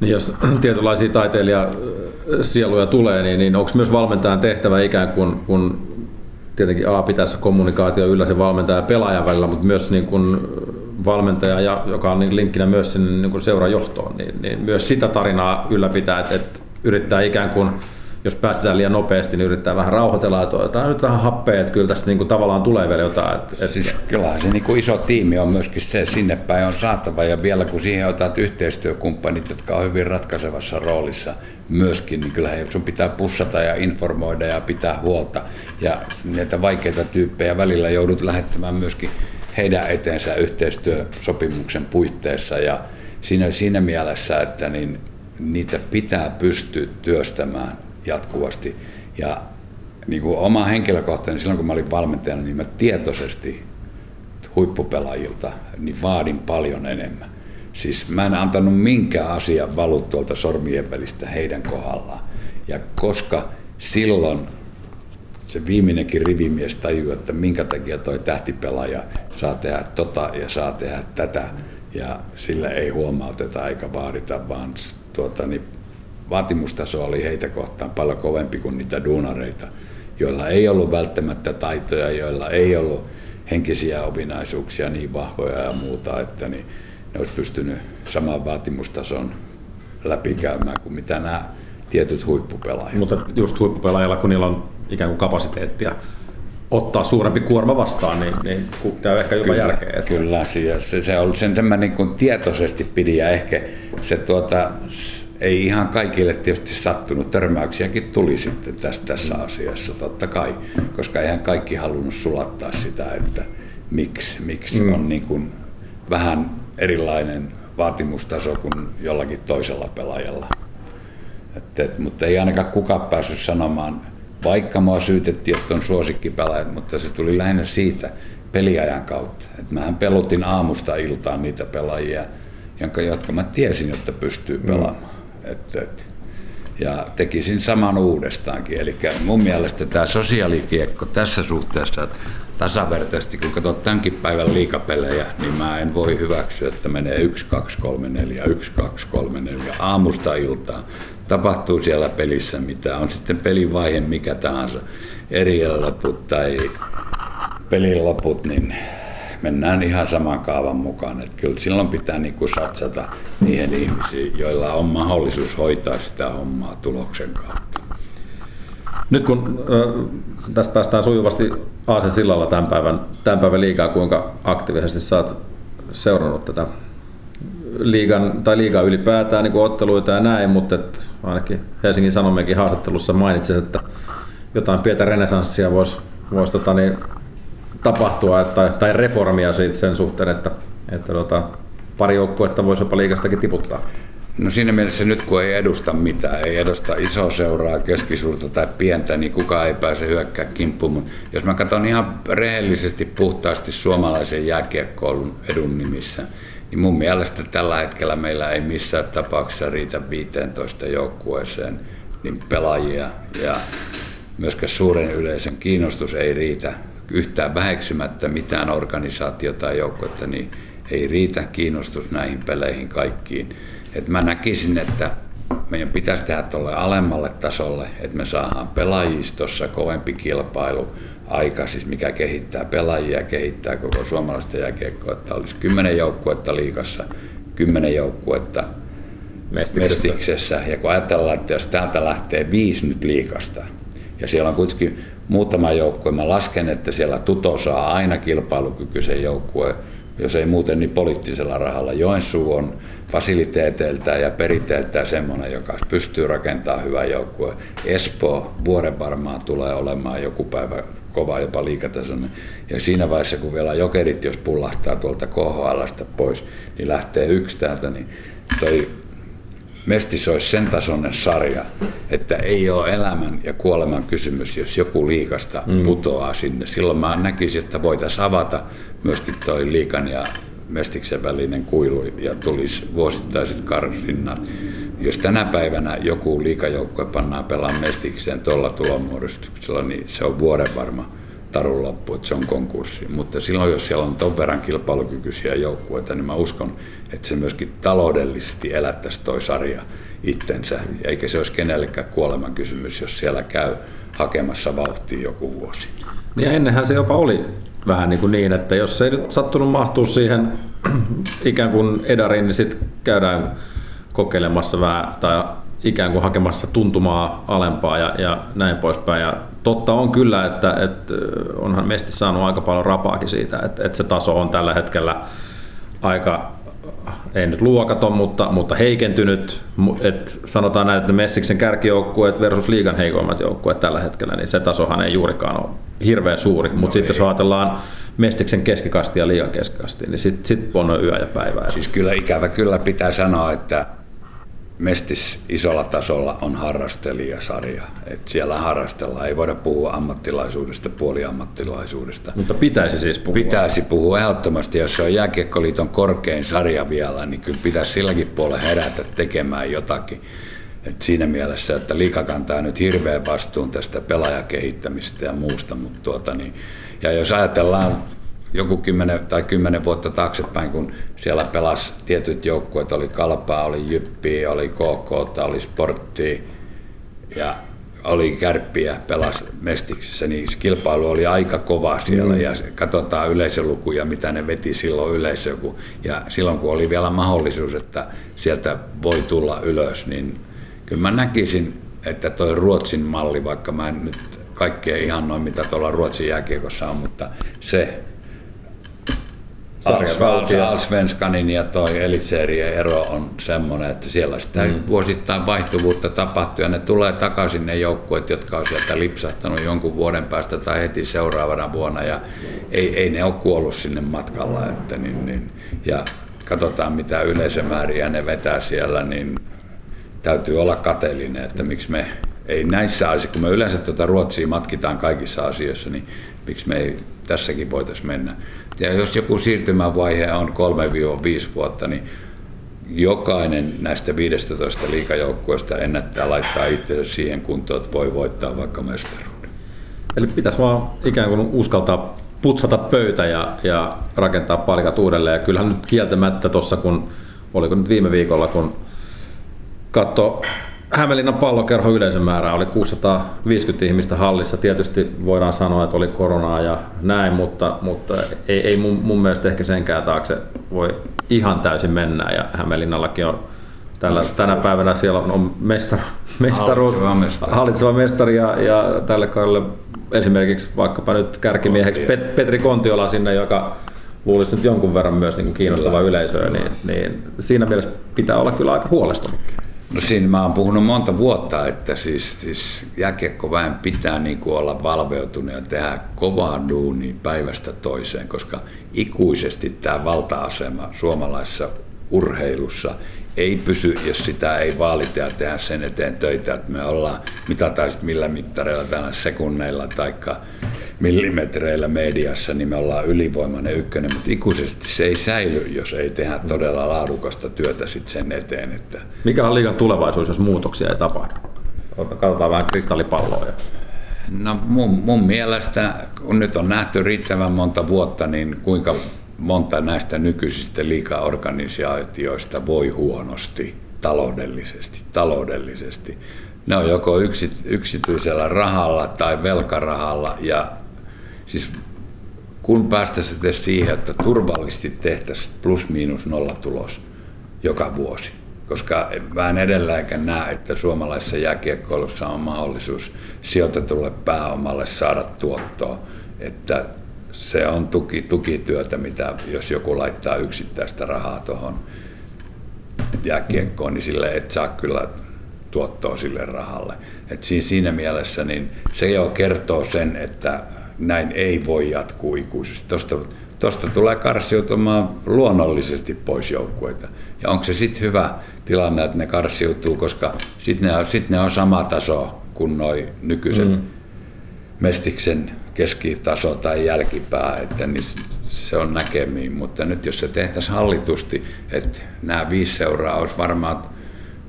Niin jos tietynlaisia taiteilijasieluja tulee, niin, niin onko myös valmentajan tehtävä ikään kuin kun tietenkin A pitää se kommunikaatio yllä se valmentaja ja pelaajan välillä, mutta myös niin kuin valmentaja, ja, joka on niin linkkinä myös sinne niin kuin seurajohtoon, niin, niin myös sitä tarinaa ylläpitää, että, että yrittää ikään kuin jos päästetään liian nopeasti, niin yrittää vähän rauhoitella, että otetaan nyt vähän happea, että kyllä tästä niin kuin tavallaan tulee vielä jotain. Että, että... Siis kyllähän se niin kuin iso tiimi on myöskin se, sinne päin on saatava. Ja vielä kun siihen otat yhteistyökumppanit, jotka on hyvin ratkaisevassa roolissa myöskin, niin kyllähän sun pitää pussata ja informoida ja pitää huolta. Ja näitä vaikeita tyyppejä välillä joudut lähettämään myöskin heidän eteensä yhteistyösopimuksen puitteissa. Ja siinä, siinä mielessä, että niin, niitä pitää pystyä työstämään jatkuvasti. Ja niin kuin oma henkilökohtainen, silloin kun mä olin valmentajana, niin mä tietoisesti huippupelaajilta niin vaadin paljon enemmän. Siis mä en antanut minkään asian valu tuolta sormien välistä heidän kohdallaan. Ja koska silloin se viimeinenkin rivimies tajuu, että minkä takia toi tähtipelaaja saa tehdä tota ja saa tehdä tätä, ja sillä ei huomauteta eikä vaadita, vaan tuota, niin vaatimustaso oli heitä kohtaan paljon kovempi kuin niitä duunareita, joilla ei ollut välttämättä taitoja, joilla ei ollut henkisiä ominaisuuksia niin vahvoja ja muuta, että niin ne olisi pystynyt saman vaatimustason läpikäymään kuin mitä nämä tietyt huippupelaajat. Mutta just huippupelaajilla, kun niillä on ikään kuin kapasiteettia ottaa suurempi kuorma vastaan, niin, niin käy ehkä jopa järkeä. Että... Kyllä, se, se on sen tämä niin kuin tietoisesti pidi ja ehkä se tuota, ei ihan kaikille tietysti sattunut, törmäyksiäkin tuli sitten tässä, tässä asiassa, totta kai, koska eihän kaikki halunnut sulattaa sitä, että miksi, miksi mm. on niin kuin vähän erilainen vaatimustaso kuin jollakin toisella pelaajalla. Et, et, mutta ei ainakaan kukaan päässyt sanomaan, vaikka mua syytettiin, että on suosikkipelaajat, mutta se tuli lähinnä siitä peliajan kautta. Et mähän pelotin aamusta iltaan niitä pelaajia, jonka, jotka mä tiesin, että pystyy mm. pelaamaan. Mm. Et, et, ja tekisin saman uudestaankin. Eli mun mielestä tämä sosiaalikiekko tässä suhteessa, että tasavertaisesti, kun katsot tämänkin päivän liikapelejä, niin mä en voi hyväksyä, että menee 1, 2, 3, 4, 1, 2, 3, 4 aamusta iltaan. Tapahtuu siellä pelissä mitä on sitten pelin vaihe mikä tahansa, eri loput tai pelin loput, niin mennään ihan saman kaavan mukaan. Että kyllä silloin pitää niin kuin satsata niihin ihmisiin, joilla on mahdollisuus hoitaa sitä hommaa tuloksen kautta. Nyt kun äh, tästä päästään sujuvasti Aasen sillalla tämän päivän, tämän päivän liikaa, kuinka aktiivisesti saat seurannut tätä liigan, tai liigaa ylipäätään niin otteluita ja näin, mutta et ainakin Helsingin Sanomienkin haastattelussa mainitsit, että jotain pientä renesanssia voisi vois, tota, niin, tapahtua tai, tai reformia siitä sen suhteen, että, että tota, pari joukkuetta voisi jopa liikastakin tiputtaa. No siinä mielessä nyt kun ei edusta mitään, ei edusta iso seuraa, keskisuurta tai pientä, niin kukaan ei pääse hyökkää kimppuun. Mutta jos mä katson ihan rehellisesti, puhtaasti suomalaisen jääkiekkoilun edun nimissä, niin mun mielestä tällä hetkellä meillä ei missään tapauksessa riitä 15 joukkueeseen niin pelaajia ja myöskään suuren yleisön kiinnostus ei riitä yhtään väheksymättä mitään organisaatiota tai joukkuetta, niin ei riitä kiinnostus näihin peleihin kaikkiin. Et mä näkisin, että meidän pitäisi tehdä tuolle alemmalle tasolle, että me saadaan pelaajistossa kovempi kilpailu aika, siis mikä kehittää pelaajia, kehittää koko suomalaista jääkiekkoa, että olisi kymmenen joukkuetta liikassa, kymmenen joukkuetta mestiksessä. mestiksessä. Ja kun ajatellaan, että jos täältä lähtee viisi nyt liikasta, ja siellä on kuitenkin muutama joukkue, mä lasken, että siellä Tuto saa aina kilpailukykyisen joukkueen, jos ei muuten niin poliittisella rahalla. Joensuu on fasiliteeteiltä ja periteiltä semmoinen, joka pystyy rakentamaan hyvän joukkueen. Espoo vuoden varmaan tulee olemaan joku päivä kova jopa liikatasoinen. Ja siinä vaiheessa, kun vielä jokerit, jos pullahtaa tuolta KHLstä pois, niin lähtee yksi täältä, niin toi Mestis olisi sen tasoinen sarja, että ei ole elämän ja kuoleman kysymys, jos joku liikasta mm. putoaa sinne. Silloin mä näkisin, että voitaisiin avata myöskin toi liikan ja Mestiksen välinen kuilu ja tulisi vuosittaiset karsinnat. Jos tänä päivänä joku liikajoukkue pannaan pelaamaan Mestikseen tuolla tulomuodostuksella, niin se on vuoden varma tarun loppu, että se on konkurssi. Mutta silloin, jos siellä on ton verran kilpailukykyisiä joukkueita, niin mä uskon, että se myöskin taloudellisesti elättäisi toi sarja itsensä, eikä se olisi kenellekään kuoleman kysymys, jos siellä käy hakemassa vauhtia joku vuosi. Ja ennenhän se jopa oli vähän niin, kuin niin että jos ei nyt sattunut mahtua siihen ikään kuin edariin, niin sitten käydään kokeilemassa vähän tai ikään kuin hakemassa tuntumaa alempaa ja, ja näin poispäin. Ja totta on kyllä, että, että onhan Mesti saanut aika paljon rapaakin siitä, että, että se taso on tällä hetkellä aika, ei nyt luokaton, mutta, mutta heikentynyt. Et sanotaan näin, että Messiksen kärkijoukkueet versus liigan heikoimmat joukkueet tällä hetkellä, niin se tasohan ei juurikaan ole hirveän suuri. Mutta no sitten jos ajatellaan Mestiksen keskikasti ja liigan keskikasti, niin sitten sit on yö ja päivä. Siis kyllä ikävä kyllä pitää sanoa, että Mestis isolla tasolla on harrastelijasarja. Et siellä harrastellaan, ei voida puhua ammattilaisuudesta, puoliammattilaisuudesta. Mutta pitäisi siis puhua. Pitäisi puhua ehdottomasti, jos se on Jääkiekkoliiton korkein sarja vielä, niin kyllä pitäisi silläkin puolella herätä tekemään jotakin. Et siinä mielessä, että liika kantaa nyt hirveän vastuun tästä pelaajakehittämisestä ja muusta, mutta tuota, niin, ja jos ajatellaan joku kymmenen tai kymmenen vuotta taaksepäin, kun siellä pelas tietyt joukkueet, oli Kalpaa, oli Jyppi, oli KK, oli Sportti ja oli kärppiä, pelas Mestiksessä, niin kilpailu oli aika kova siellä mm. ja katsotaan yleisölukuja, mitä ne veti silloin yleisö. Ja silloin kun oli vielä mahdollisuus, että sieltä voi tulla ylös, niin kyllä mä näkisin, että toi Ruotsin malli, vaikka mä en nyt kaikkea ihan noin mitä tuolla Ruotsin jääkiekossa on, mutta se Allsvenskanin ja toi Elitserien ero on semmoinen, että siellä sitä mm. vuosittain vaihtuvuutta tapahtuu ja ne tulee takaisin ne joukkueet, jotka on sieltä lipsahtanut jonkun vuoden päästä tai heti seuraavana vuonna ja ei, ei ne ole kuollut sinne matkalla. Että niin, niin, ja katsotaan mitä yleisömääriä ne vetää siellä, niin täytyy olla kateellinen, että miksi me ei näissä asioissa, kun me yleensä tuota Ruotsia matkitaan kaikissa asioissa, niin miksi me ei tässäkin voitaisiin mennä. Ja jos joku siirtymävaihe on 3-5 vuotta, niin jokainen näistä 15 liikajoukkueesta ennättää laittaa itsensä siihen kuntoon, että voi voittaa vaikka mestaruuden. Eli pitäisi vaan ikään kuin uskaltaa putsata pöytä ja, ja rakentaa palikat uudelleen. Ja kyllähän nyt kieltämättä tuossa, kun oliko nyt viime viikolla, kun katso Hämeenlinnan pallokerho yleisömäärä oli 650 ihmistä hallissa. Tietysti voidaan sanoa, että oli koronaa ja näin, mutta, mutta ei, ei mun, mun mielestä ehkä senkään taakse voi ihan täysin mennä. Ja Hämeenlinnallakin on tällä, tänä päivänä siellä on mestar, mestaruus, hallitseva mestari, hallitseva mestari ja, ja tälle kaudelle esimerkiksi vaikkapa nyt kärkimieheksi Pet, Petri Kontiola sinne, joka luulisi nyt jonkun verran myös niin kiinnostava yleisöä, niin, niin siinä mielessä pitää olla kyllä aika huolestunut. No siinä mä oon puhunut monta vuotta, että siis, siis jääkiekkoväen pitää niin kuin olla valveutunut ja tehdä kovaa duunia päivästä toiseen, koska ikuisesti tämä valta-asema suomalaisessa urheilussa ei pysy, jos sitä ei vaalita ja tehdä sen eteen töitä, että me ollaan, mitataan sitten millä mittareilla, täällä sekunneilla tai millimetreillä mediassa, niin me ollaan ylivoimainen ykkönen, mutta ikuisesti se ei säily, jos ei tehdä todella laadukasta työtä sitten sen eteen. Että... Mikä on liikan tulevaisuus, jos muutoksia ei tapahdu? Katsotaan vähän kristallipalloa. No mun, mun mielestä, kun nyt on nähty riittävän monta vuotta, niin kuinka monta näistä nykyisistä liikaorganisaatioista voi huonosti taloudellisesti. taloudellisesti. Ne on joko yksityisellä rahalla tai velkarahalla ja siis kun päästäisiin sitten siihen, että turvallisesti tehtäisiin plus-miinus nolla tulos joka vuosi. Koska mä en edelleenkään näe, että suomalaisessa jääkiekkoilussa on mahdollisuus sijoitetulle pääomalle saada tuottoa. Että se on tuki, tukityötä, mitä jos joku laittaa yksittäistä rahaa tuohon jääkiekkoon, niin sille et saa kyllä tuottoa sille rahalle. Et siinä mielessä niin se jo kertoo sen, että näin ei voi jatkuu ikuisesti. Tuosta, tuosta tulee karsiutumaan luonnollisesti pois joukkueita. Ja onko se sitten hyvä tilanne, että ne karsiutuu, koska sitten ne, sit ne on sama taso kuin nuo nykyiset mm. Mestiksen keskitaso tai jälkipää, että niin se on näkemiin. Mutta nyt jos se tehtäisiin hallitusti, että nämä viisi seuraa olisi varmaan,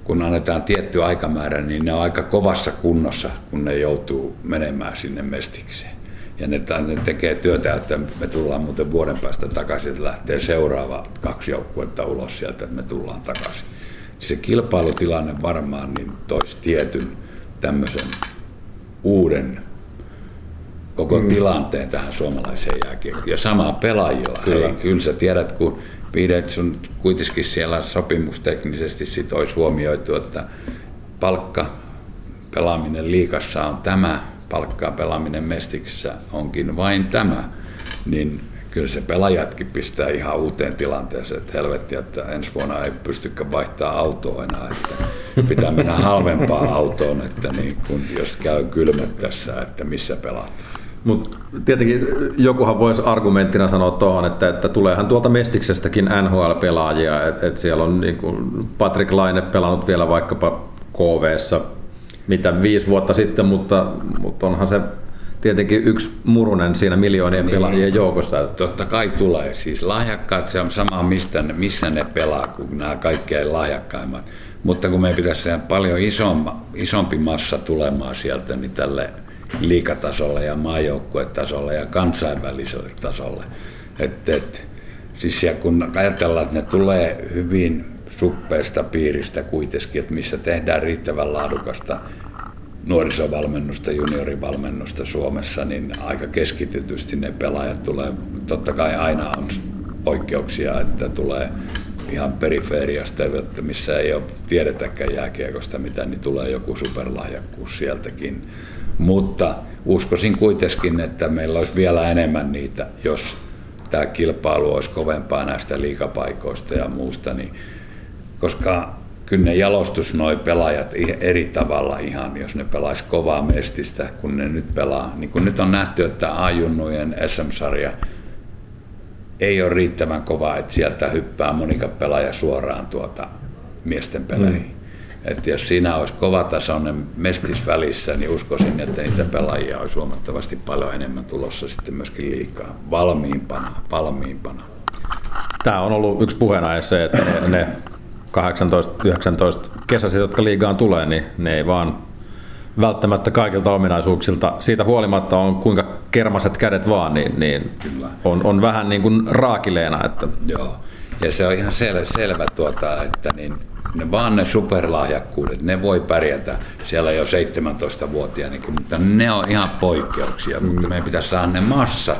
kun annetaan tietty aikamäärä, niin ne on aika kovassa kunnossa, kun ne joutuu menemään sinne Mestikseen ja ne, ne tekee työtä, että me tullaan muuten vuoden päästä takaisin, että lähtee seuraava kaksi joukkuetta ulos sieltä, että me tullaan takaisin. Se kilpailutilanne varmaan niin toisi tietyn tämmöisen uuden koko mm. tilanteen tähän suomalaiseen jääkiekkoon. Ja samaa pelaajilla. Kyllä. Hei, kyllä sä tiedät, kun Pidet sun kuitenkin siellä sopimusteknisesti sit olisi huomioitu, että palkka pelaaminen liikassa on tämä, palkkaa pelaaminen mestiksessä onkin vain tämä, niin kyllä se pelaajatkin pistää ihan uuteen tilanteeseen, että helvetti, että ensi vuonna ei pystykään vaihtaa autoa enää, että pitää mennä halvempaan autoon, että niin kun, jos käy kylmät tässä, että missä pelaat. Mutta tietenkin jokuhan voisi argumenttina sanoa tuohon, että, että tuleehan tuolta Mestiksestäkin NHL-pelaajia, että et siellä on niin kuin Patrick Laine pelannut vielä vaikkapa KVssa mitä viisi vuotta sitten, mutta, mutta onhan se tietenkin yksi murunen siinä miljoonien niin. pelaajien joukossa. Totta kai tulee. Siis lahjakkaat, se on sama mistä ne, missä ne pelaa kuin nämä kaikkein lahjakkaimmat. Mutta kun me pitäisi paljon isomma, isompi massa tulemaan sieltä, niin tälle liikatasolle ja maajoukkuetasolle ja kansainväliselle tasolle. Et, et, siis ja kun ajatellaan, että ne tulee hyvin suppeesta piiristä kuitenkin, että missä tehdään riittävän laadukasta nuorisovalmennusta, juniorivalmennusta Suomessa, niin aika keskitetysti ne pelaajat tulee, totta kai aina on poikkeuksia, että tulee ihan periferiasta, missä ei ole tiedetäkään jääkiekosta mitä, niin tulee joku superlahjakkuus sieltäkin. Mutta uskoisin kuitenkin, että meillä olisi vielä enemmän niitä, jos tämä kilpailu olisi kovempaa näistä liikapaikoista ja muusta, niin, koska kyllä ne jalostus noi pelaajat eri tavalla ihan, jos ne pelaisi kovaa mestistä, kun ne nyt pelaa. Niin kun nyt on nähty, että ajunnujen SM-sarja ei ole riittävän kova, että sieltä hyppää monika pelaaja suoraan tuota miesten peleihin. Mm. Että jos siinä olisi kovatasoinen mestis välissä, niin uskoisin, että niitä pelaajia olisi huomattavasti paljon enemmän tulossa sitten myöskin liikaa. Valmiimpana, valmiimpana. Tämä on ollut yksi puheenaihe se, että ne, ne 18-19 kesäiset, jotka liigaan tulee, niin ne ei vaan välttämättä kaikilta ominaisuuksilta, siitä huolimatta on kuinka kermaset kädet vaan, niin, niin on, on vähän niin kuin raakileena. Että... Joo, ja se on ihan sel, selvä, tuota, että niin ne vaan ne superlahjakkuudet, ne voi pärjätä siellä jo 17-vuotiaanikin, mutta ne on ihan poikkeuksia, mm. mutta meidän pitäisi saada ne massa,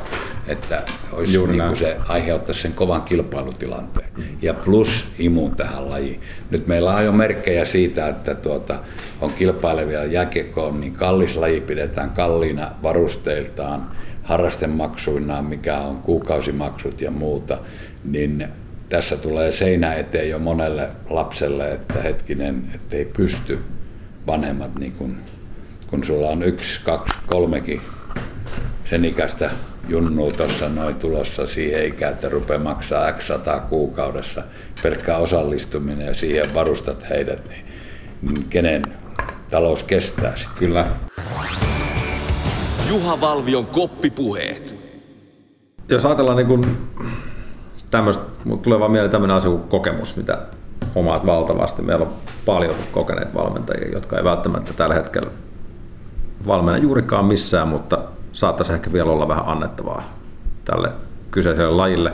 että olisi niin kuin se aiheuttaisi sen kovan kilpailutilanteen. Mm. Ja plus imun tähän lajiin. Nyt meillä on jo merkkejä siitä, että tuota, on kilpailevia jääkiekkoon, niin kallis laji pidetään kalliina varusteiltaan, harrastemaksuinaan, mikä on kuukausimaksut ja muuta, niin tässä tulee seinä eteen jo monelle lapselle, että hetkinen, ettei pysty vanhemmat, niin kun, kun sulla on yksi, kaksi, kolmekin sen ikäistä junnu tuossa noin tulossa siihen ikään, että rupeaa maksaa x 100 kuukaudessa pelkkää osallistuminen ja siihen varustat heidät, niin, niin kenen talous kestää sitten. Kyllä. Juha Valvion koppipuheet. Jos ajatellaan niin kuin tämmöistä, mutta tulee vaan mieleen tämmöinen asia kuin kokemus, mitä omaat valtavasti. Meillä on paljon kokeneet valmentajia, jotka ei välttämättä tällä hetkellä valmenna juurikaan missään, mutta saattaisi ehkä vielä olla vähän annettavaa tälle kyseiselle lajille.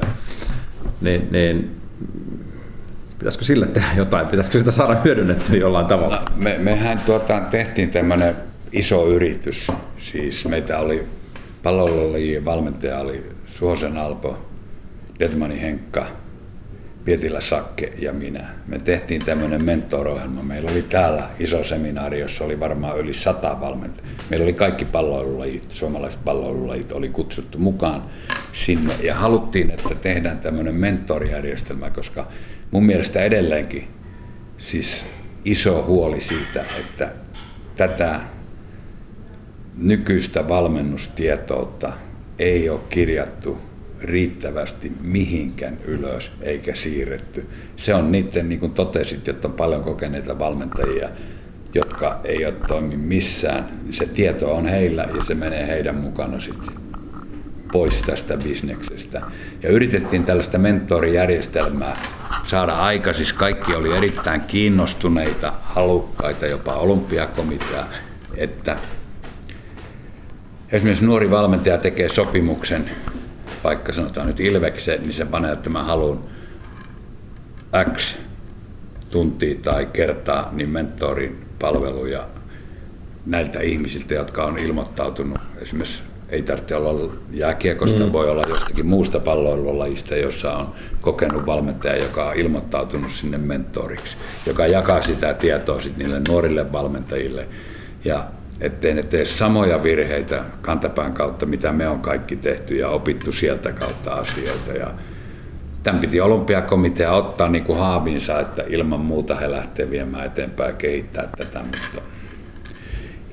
Niin, niin pitäisikö sille tehdä jotain? Pitäisikö sitä saada hyödynnettyä jollain tavalla? No, me, mehän tuota, tehtiin tämmöinen iso yritys. Siis meitä oli pallolajien valmentaja oli Suosen Alpo, Detmani Henkka, Pietilä Sakke ja minä. Me tehtiin tämmöinen mentorohjelma. Meillä oli täällä iso seminaari, jossa oli varmaan yli sata valmentajaa. Meillä oli kaikki palloilulajit, suomalaiset palloilulajit oli kutsuttu mukaan sinne. Ja haluttiin, että tehdään tämmöinen mentorijärjestelmä, koska mun mielestä edelleenkin siis iso huoli siitä, että tätä nykyistä valmennustietoutta ei ole kirjattu riittävästi mihinkään ylös eikä siirretty. Se on niiden, niin kuin totesit, että on paljon kokeneita valmentajia, jotka ei ole toimi missään. Se tieto on heillä ja se menee heidän mukana sitten pois tästä bisneksestä. Ja yritettiin tällaista mentorijärjestelmää saada aika, siis kaikki oli erittäin kiinnostuneita, halukkaita, jopa olympiakomitea, että esimerkiksi nuori valmentaja tekee sopimuksen vaikka sanotaan nyt Ilvekseen, niin se panee, että mä haluan X tuntia tai kertaa niin mentorin palveluja näiltä ihmisiltä, jotka on ilmoittautunut esimerkiksi Ei tarvitse olla jääkiekosta, mm. voi olla jostakin muusta palloilulajista, jossa on kokenut valmentaja, joka on ilmoittautunut sinne mentoriksi, joka jakaa sitä tietoa sit niille nuorille valmentajille. Ja ettei ne tee samoja virheitä kantapään kautta, mitä me on kaikki tehty ja opittu sieltä kautta asioita. Ja tämän piti olympiakomitea ottaa niin kuin haavinsa, että ilman muuta he lähtevät viemään eteenpäin ja kehittää tätä, mutta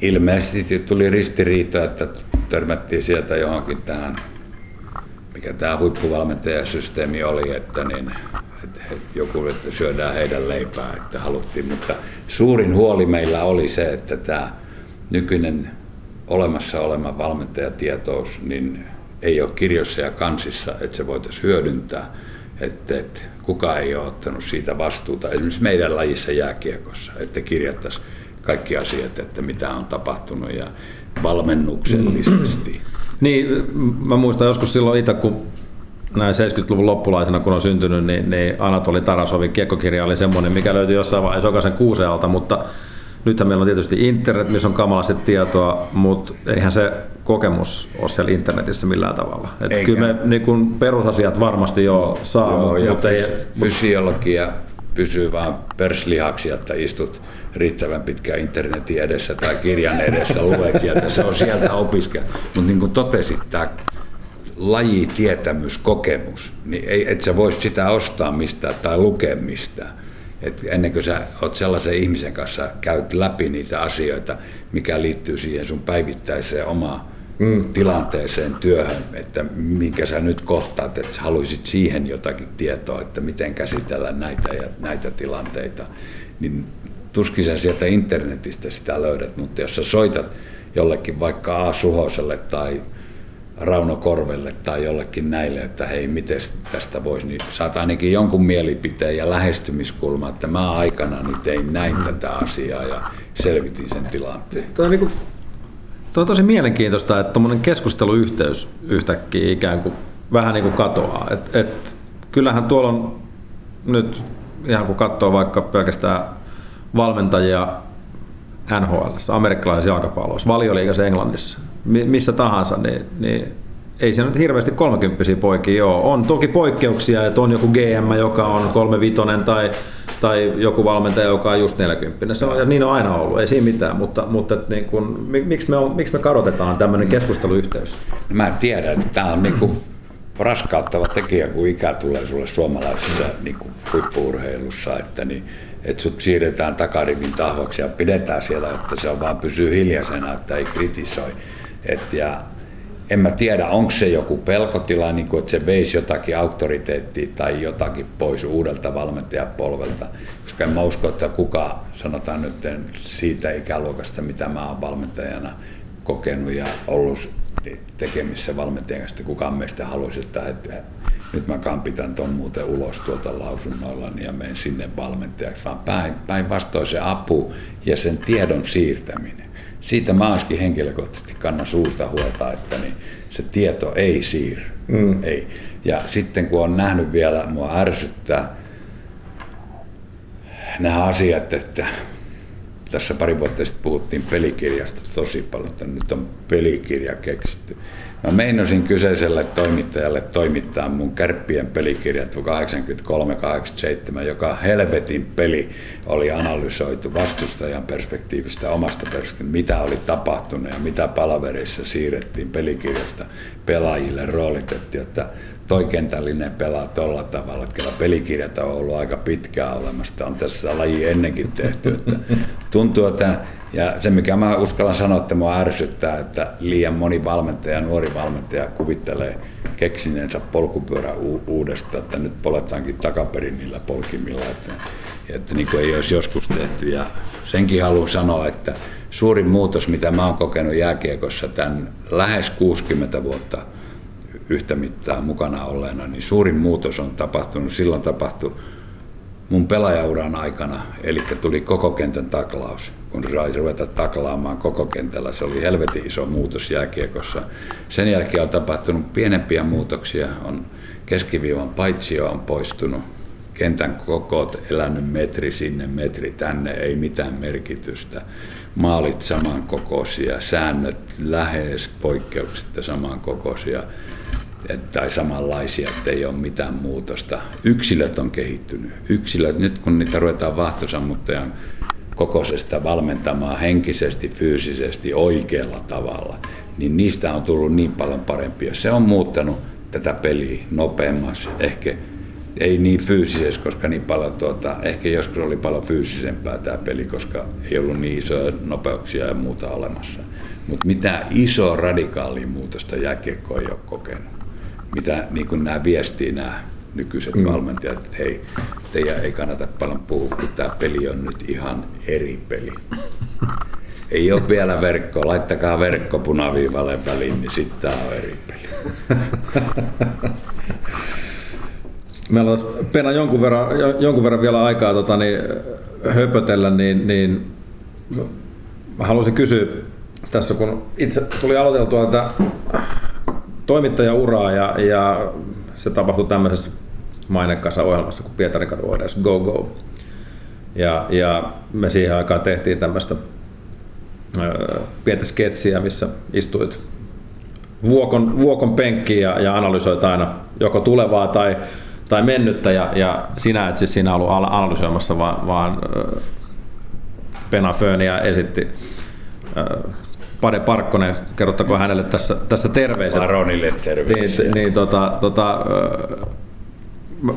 ilmeisesti tuli ristiriita, että törmättiin sieltä johonkin tähän, mikä tämä huippuvalmentajasysteemi oli, että, niin, että, että joku, että syödään heidän leipää, että haluttiin, mutta suurin huoli meillä oli se, että tämä nykyinen olemassa oleva valmentajatietous niin ei ole kirjoissa ja kansissa, että se voitaisiin hyödyntää, että, että kukaan ei ole ottanut siitä vastuuta, esimerkiksi meidän lajissa jääkiekossa, että kirjattaisiin kaikki asiat, että mitä on tapahtunut ja valmennuksellisesti. Mm. Niin, mä muistan joskus silloin itse, kun näin 70-luvun loppulaisena, kun on syntynyt, niin, niin Anatoli Tarasovin kiekkokirja oli semmoinen, mikä löytyi jossain vaiheessa jokaisen kuuseen alta, mutta nythän meillä on tietysti internet, missä on kamalasti tietoa, mutta eihän se kokemus ole siellä internetissä millään tavalla. Et kyllä me niin kun perusasiat varmasti jo saa, Joo, mutta ei, fysiologia pysyy vaan perslihaksi, että istut riittävän pitkään internetin edessä tai kirjan edessä, luet sieltä, se on sieltä opiskella. Mutta niin kuin totesit, tämä lajitietämys, kokemus, niin ei, et sä vois sitä ostaa mistään tai lukea mistään. Et ennen kuin sä oot sellaisen ihmisen kanssa käyt läpi niitä asioita, mikä liittyy siihen sun päivittäiseen omaan mm. tilanteeseen, työhön, että minkä sä nyt kohtaat, että sä haluaisit siihen jotakin tietoa, että miten käsitellä näitä ja näitä tilanteita, niin tuskin sä sieltä internetistä sitä löydät, mutta jos sä soitat jollekin vaikka A. Suhoselle tai Rauno Korvelle tai jollekin näille, että hei, miten tästä voisi, niin saat ainakin jonkun mielipiteen ja lähestymiskulma, että mä aikana niin tein näin mm. tätä asiaa ja selvitin sen tilanteen. Tuo on, niin kuin, tuo on tosi mielenkiintoista, että tuommoinen keskusteluyhteys yhtäkkiä ikään kuin vähän niin kuin katoaa. Et, et, kyllähän tuolla on nyt, ihan kun katsoo vaikka pelkästään valmentajia NHL, amerikkalaisessa jalkapallossa, valioliigassa Englannissa, missä tahansa, niin, niin ei se nyt hirveästi 30 poikia ole. On toki poikkeuksia, että on joku GM, joka on 35 tai, tai joku valmentaja, joka on just 40. Se on, ja niin on aina ollut, ei siinä mitään, mutta, mutta niin kun, miksi, me on, miksi me kadotetaan tämmöinen keskusteluyhteys? Mä en tiedä, että tämä on niin kuin raskauttava tekijä, kun ikä tulee sulle suomalaisessa niin kuin huippuurheilussa, että niin että sut siirretään takarivin tahvoksi ja pidetään siellä, että se on vaan pysyy hiljaisena, että ei kritisoi. Et ja en mä tiedä, onko se joku pelkotila, niin kuin, että se veisi jotakin auktoriteettia tai jotakin pois uudelta valmentajapolvelta, koska en mä usko, että kuka, sanotaan nyt siitä ikäluokasta, mitä mä oon valmentajana kokenut ja ollut tekemissä valmentajan kanssa, kukaan meistä haluaisi, että nyt mä kampitan ton muuten ulos tuolta lausunnoilla ja menen sinne valmentajaksi, vaan päinvastoin se apu ja sen tiedon siirtäminen. Siitä mä olisikin henkilökohtaisesti kannan suurta huolta, että niin se tieto ei siirry. Mm. Ei. Ja sitten kun on nähnyt vielä, mua ärsyttää nämä asiat, että tässä pari vuotta sitten puhuttiin pelikirjasta tosi paljon, että nyt on pelikirja keksitty. Mä meinasin kyseiselle toimittajalle toimittaa mun kärppien pelikirjat 83-87, joka helvetin peli oli analysoitu vastustajan perspektiivistä, omasta perspektiivistä, mitä oli tapahtunut ja mitä palavereissa siirrettiin pelikirjasta pelaajille roolitettiin, että toi kentällinen pelaa tuolla tavalla, että pelikirjat on ollut aika pitkään olemassa. On tässä laji ennenkin tehty. Että tuntuu, että ja se, mikä mä uskallan sanoa, että mua ärsyttää, että liian moni valmentaja, nuori valmentaja kuvittelee keksineensä polkupyörä u- uudestaan, että nyt poletaankin takaperin niillä polkimilla, että, että niin kuin ei olisi joskus tehty. Ja senkin haluan sanoa, että suurin muutos, mitä mä oon kokenut jääkiekossa tämän lähes 60 vuotta yhtä mittaa mukana olleena, niin suurin muutos on tapahtunut, silloin tapahtui mun pelaajauran aikana, eli tuli koko kentän taklaus, kun sai ruveta taklaamaan koko kentällä. Se oli helvetin iso muutos jääkiekossa. Sen jälkeen on tapahtunut pienempiä muutoksia. On keskiviivan paitsio on poistunut, kentän kokot elänyt metri sinne, metri tänne, ei mitään merkitystä. maalit samankokoisia, säännöt lähes poikkeuksetta samankokoisia tai samanlaisia, että ei ole mitään muutosta. Yksilöt on kehittynyt. Yksilöt, nyt kun niitä ruvetaan vahtosammuttajan kokoisesta valmentamaan henkisesti, fyysisesti, oikealla tavalla, niin niistä on tullut niin paljon parempia. Se on muuttanut tätä peliä nopeammaksi, ehkä ei niin fyysisesti, koska niin paljon tuota, ehkä joskus oli paljon fyysisempää tämä peli, koska ei ollut niin isoja nopeuksia ja muuta olemassa. Mutta mitä isoa radikaalia muutosta jääkiekko ei ole kokenut. Mitä niin kuin nämä viestii nämä nykyiset mm. valmentajat, että hei, teidän ei kannata paljon puhua, kun tämä peli on nyt ihan eri peli. Ei ole vielä verkko, laittakaa verkko punaviivalle väliin, niin sitten tämä on eri peli. Meillä olisi Pena jonkun verran, jo- jonkun verran vielä aikaa tota, niin, höpötellä, niin, niin mä haluaisin kysyä tässä, kun itse tuli aloiteltua tätä toimittajauraa ja, ja se tapahtui tämmöisessä mainekkaassa ohjelmassa kuin Pietarin kadun Go Go. Ja, ja me siihen aikaan tehtiin tämmöistä pientä sketsiä, missä istuit vuokon, vuokon penkkiin ja, ja analysoit aina joko tulevaa tai, tai mennyttä ja, ja sinä et siis siinä ollut al- analysoimassa, vaan, vaan Pena Föniä esitti Pade Parkkonen, kerrottakoon hänelle tässä, tässä terveiset. Baronille terveisiä. Niin, niin tota, tota,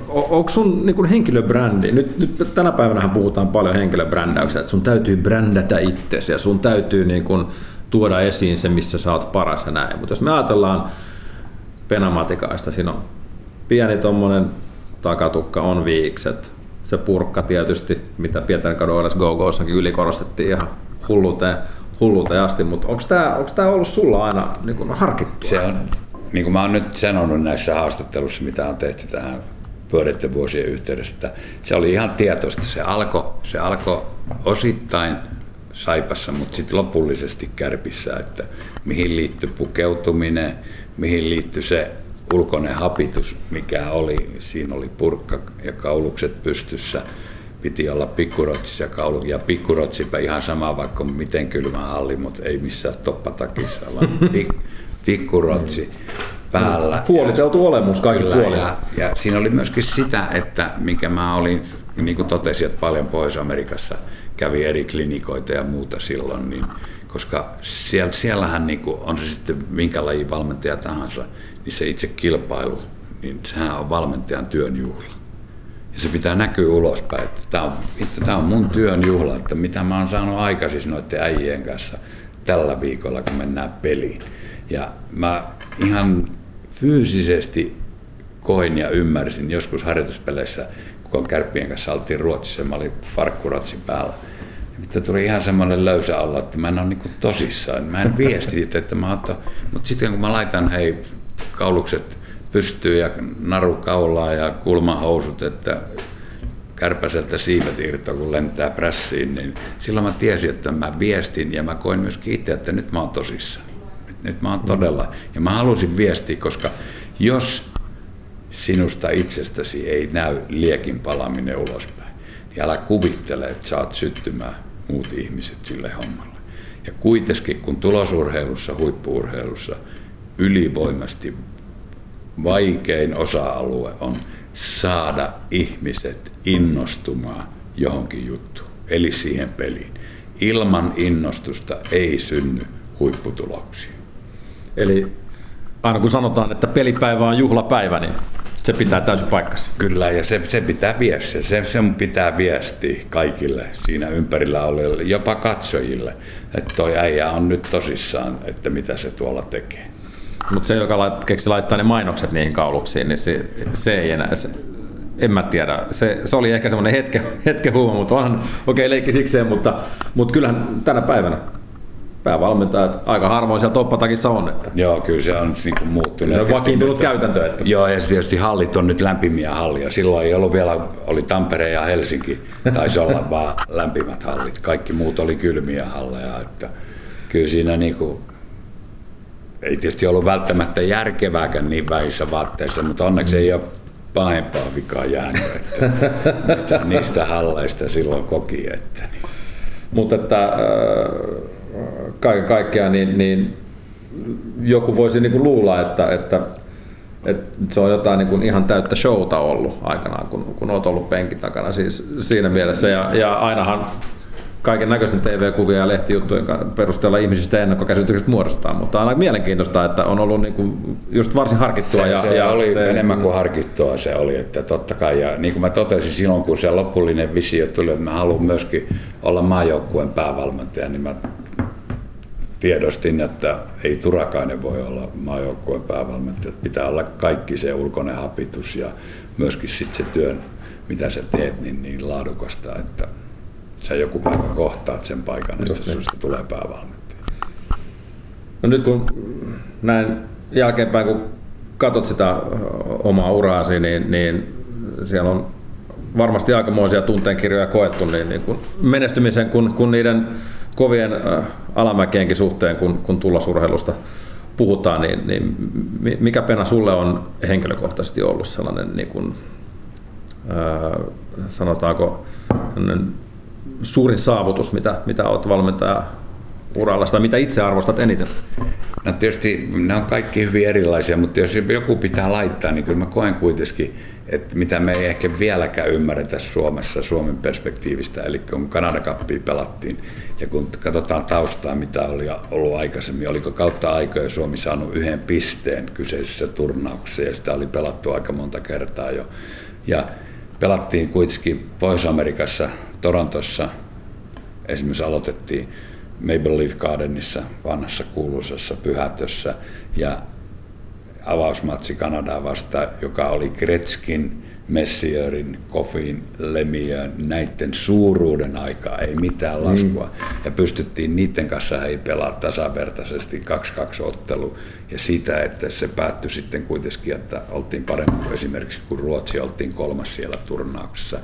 onko sun niin kuin henkilöbrändi, nyt, nyt tänä päivänä puhutaan paljon henkilöbrändäyksestä, että sun täytyy brändätä itsesi ja sun täytyy niin kuin tuoda esiin se, missä sä oot paras ja näin. Mutta jos me ajatellaan Penamatikaista, siinä on pieni tommonen takatukka, on viikset, se purkka tietysti, mitä Pietarin kadun go ylikorostettiin ihan hulluuteen, hulluuteen asti, mutta onko tämä ollut sulla aina niin kuin harkittua? Se on, niin kuin mä oon nyt sanonut näissä haastatteluissa, mitä on tehty tähän pyöreiden vuosien yhteydessä, että se oli ihan tietoista. Se alkoi se alko osittain saipassa, mutta sitten lopullisesti kärpissä, että mihin liittyy pukeutuminen, mihin liittyy se ulkoinen hapitus, mikä oli. Siinä oli purkka ja kaulukset pystyssä. Piti olla pikkurotsissa ja kaulu. Ja pikkurotsipä ihan sama, vaikka on miten kylmä halli, mutta ei missään toppatakissa, vaan pik, pikkurotsi päällä. Huoliteltu olemus kaikilla puolilla. ja, ja siinä oli myöskin sitä, että mikä mä olin, niin kuin totesin, että paljon Pohjois-Amerikassa kävi eri klinikoita ja muuta silloin, niin, koska siellä, siellähän niin kuin, on se sitten minkä lajin valmentaja tahansa, niin se itse kilpailu, niin sehän on valmentajan työn juhla. Ja se pitää näkyä ulospäin, että tämä on, että tämä on mun työn juhla, että mitä mä oon saanut aikaisin noiden äijien kanssa tällä viikolla, kun mennään peliin. Ja mä ihan fyysisesti koin ja ymmärsin joskus harjoituspeleissä, kun kärppien kanssa oltiin Ruotsissa, mä olin farkkurotsi päällä. Mutta tuli ihan semmoinen löysä olla, että mä en ole niinku tosissaan. Mä en viesti, että mä otan, mutta sitten kun mä laitan hei kaulukset pystyy ja naru kaulaa ja kulmahousut, että kärpäseltä siivet irtoa, kun lentää prässiin, niin silloin mä tiesin, että mä viestin ja mä koin myöskin itse, että nyt mä oon tosissani. Nyt, nyt mä oon todella. Ja mä halusin viestiä, koska jos sinusta itsestäsi ei näy liekin palaminen ulospäin, niin älä kuvittele, että saat syttymään muut ihmiset sille hommalle. Ja kuitenkin, kun tulosurheilussa, huippuurheilussa ylivoimasti vaikein osa-alue on saada ihmiset innostumaan johonkin juttuun, eli siihen peliin. Ilman innostusta ei synny huipputuloksia. Eli aina kun sanotaan, että pelipäivä on juhlapäivä, niin se pitää täysin paikkansa. Kyllä, ja se, se pitää viestiä. Se, sen pitää viestiä kaikille siinä ympärillä oleville, jopa katsojille, että toi äijä on nyt tosissaan, että mitä se tuolla tekee. Mutta se, joka lait, keksi laittaa ne mainokset niihin kauluksiin, niin se, se ei enää, se, en mä tiedä. Se, se oli ehkä semmoinen hetke, hetke huuma, mutta onhan, okei okay, leikki sikseen, mutta, mutta kyllähän tänä päivänä päävalmentajat aika harvoin siellä toppatakissa on. Että Joo, kyllä se on niin kuin muuttunut. se on vakiintunut käytäntö. Että Joo, ja tietysti hallit on nyt lämpimiä hallia. Silloin ei ollut vielä, oli Tampere ja Helsinki, taisi olla vaan lämpimät hallit. Kaikki muut oli kylmiä halleja. Että kyllä siinä niin kuin, ei tietysti ollut välttämättä järkevääkään niin vähissä vaatteissa, mutta onneksi ei ole pahempaa vikaa jäänyt, että mitä niistä halleista silloin koki. Että niin. Mutta että äh, kaiken kaikkiaan niin, niin joku voisi niin kuin luulla, että, että, että se on jotain niin kuin ihan täyttä showta ollut aikanaan, kun, kun olet ollut penkin takana siis siinä mielessä. Ja, ja ainahan kaiken näköisten TV-kuvia ja lehtijuttujen perusteella ihmisistä ennakkokäsitykset muodostetaan, mutta on aika mielenkiintoista, että on ollut niinku just varsin harkittua. Se, ja, se ja oli se, enemmän kuin harkittua se oli, että totta kai, ja niin kuin mä totesin silloin, kun se lopullinen visio tuli, että mä haluan myöskin olla maajoukkueen päävalmentaja, niin mä tiedostin, että ei Turakainen voi olla maajoukkueen päävalmentaja, että pitää olla kaikki se ulkoinen hapitus ja myöskin sitten se työn, mitä sä teet, niin, niin laadukasta, että sä joku päivä kohtaat sen paikan, että Just niin. susta tulee päävalmentaja. No nyt kun näin jälkeenpäin, kun katsot sitä omaa uraasi, niin, niin siellä on varmasti aikamoisia tunteenkirjoja koettu niin, niin kun menestymisen kun, kun niiden kovien ö, alamäkienkin suhteen, kun, kun tulosurheilusta puhutaan, niin, niin mi- mikä pena sulle on henkilökohtaisesti ollut sellainen, niin kun, ö, sanotaanko, suurin saavutus, mitä, mitä olet valmentaja uralla, tai mitä itse arvostat eniten? No tietysti ne on kaikki hyvin erilaisia, mutta jos joku pitää laittaa, niin kyllä mä koen kuitenkin, että mitä me ei ehkä vieläkään ymmärretä Suomessa Suomen perspektiivistä, eli kun Kanada Cupia pelattiin, ja kun katsotaan taustaa, mitä oli ollut aikaisemmin, oliko kautta aikoja Suomi saanut yhden pisteen kyseisessä turnauksessa, ja sitä oli pelattu aika monta kertaa jo. Ja pelattiin kuitenkin Pohjois-Amerikassa, Torontossa, esimerkiksi aloitettiin Maple Leaf Gardenissa, vanhassa kuuluisassa pyhätössä, ja avausmatsi Kanadaa vastaan, joka oli Gretzkin, Messierin, Koffin, Lemieux, näiden suuruuden aikaa, ei mitään laskua. Mm. Ja pystyttiin niiden kanssa ei pelaa tasavertaisesti 2-2 ottelu. Ja sitä, että se päättyi sitten kuitenkin, että oltiin paremmin kuin esimerkiksi kun Ruotsi oltiin kolmas siellä turnauksessa.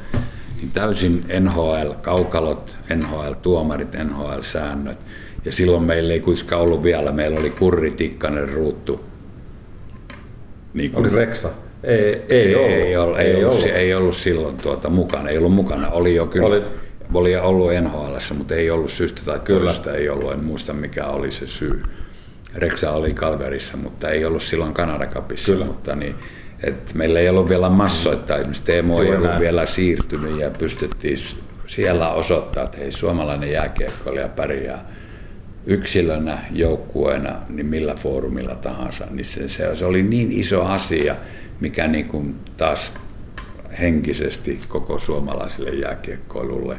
Niin täysin NHL-kaukalot, NHL-tuomarit, NHL-säännöt. Ja silloin meillä ei kuitenkaan ollut vielä, meillä oli Kurri, Tikkanen, Ruuttu, niin kuin- Oli Reksa? Ei, ei, ei, ollut. ei, ollut, ei, ollut, ollut. ei ollut silloin tuota mukana, ei ollut mukana. Oli jo kyllä, Oli. oli, ollut NHL, mutta ei ollut syystä tai Kyllä. toisesta, ei ollut, en muista mikä oli se syy. Reksa oli Calgaryssa, mutta ei ollut silloin Kanada Cupissa, Kyllä. mutta niin, et meillä ei ollut vielä massoita, esimerkiksi Teemu ei ollut näin. vielä siirtynyt ja pystyttiin siellä osoittaa, että hei, suomalainen jääkiekkoilija pärjää yksilönä, joukkueena, niin millä foorumilla tahansa, niin se, se, se oli niin iso asia, mikä niin kuin taas henkisesti koko suomalaiselle jääkiekkoilulle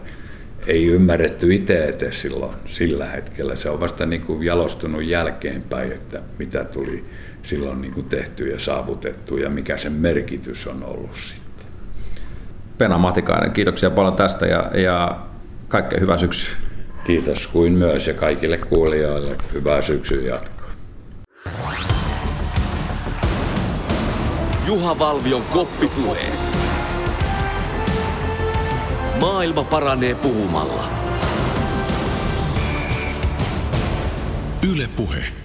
ei ymmärretty itse edes silloin sillä hetkellä. Se on vasta niin kuin jalostunut jälkeenpäin, että mitä tuli silloin niin kuin tehty ja saavutettu ja mikä sen merkitys on ollut sitten. Pena Matikainen, kiitoksia paljon tästä ja, ja kaikkea hyvää syksyä. Kiitos kuin myös ja kaikille kuulijoille hyvää syksyn jatkoa. Juha Valvion koppipuheet. Maailma paranee puhumalla. Yle Puhe.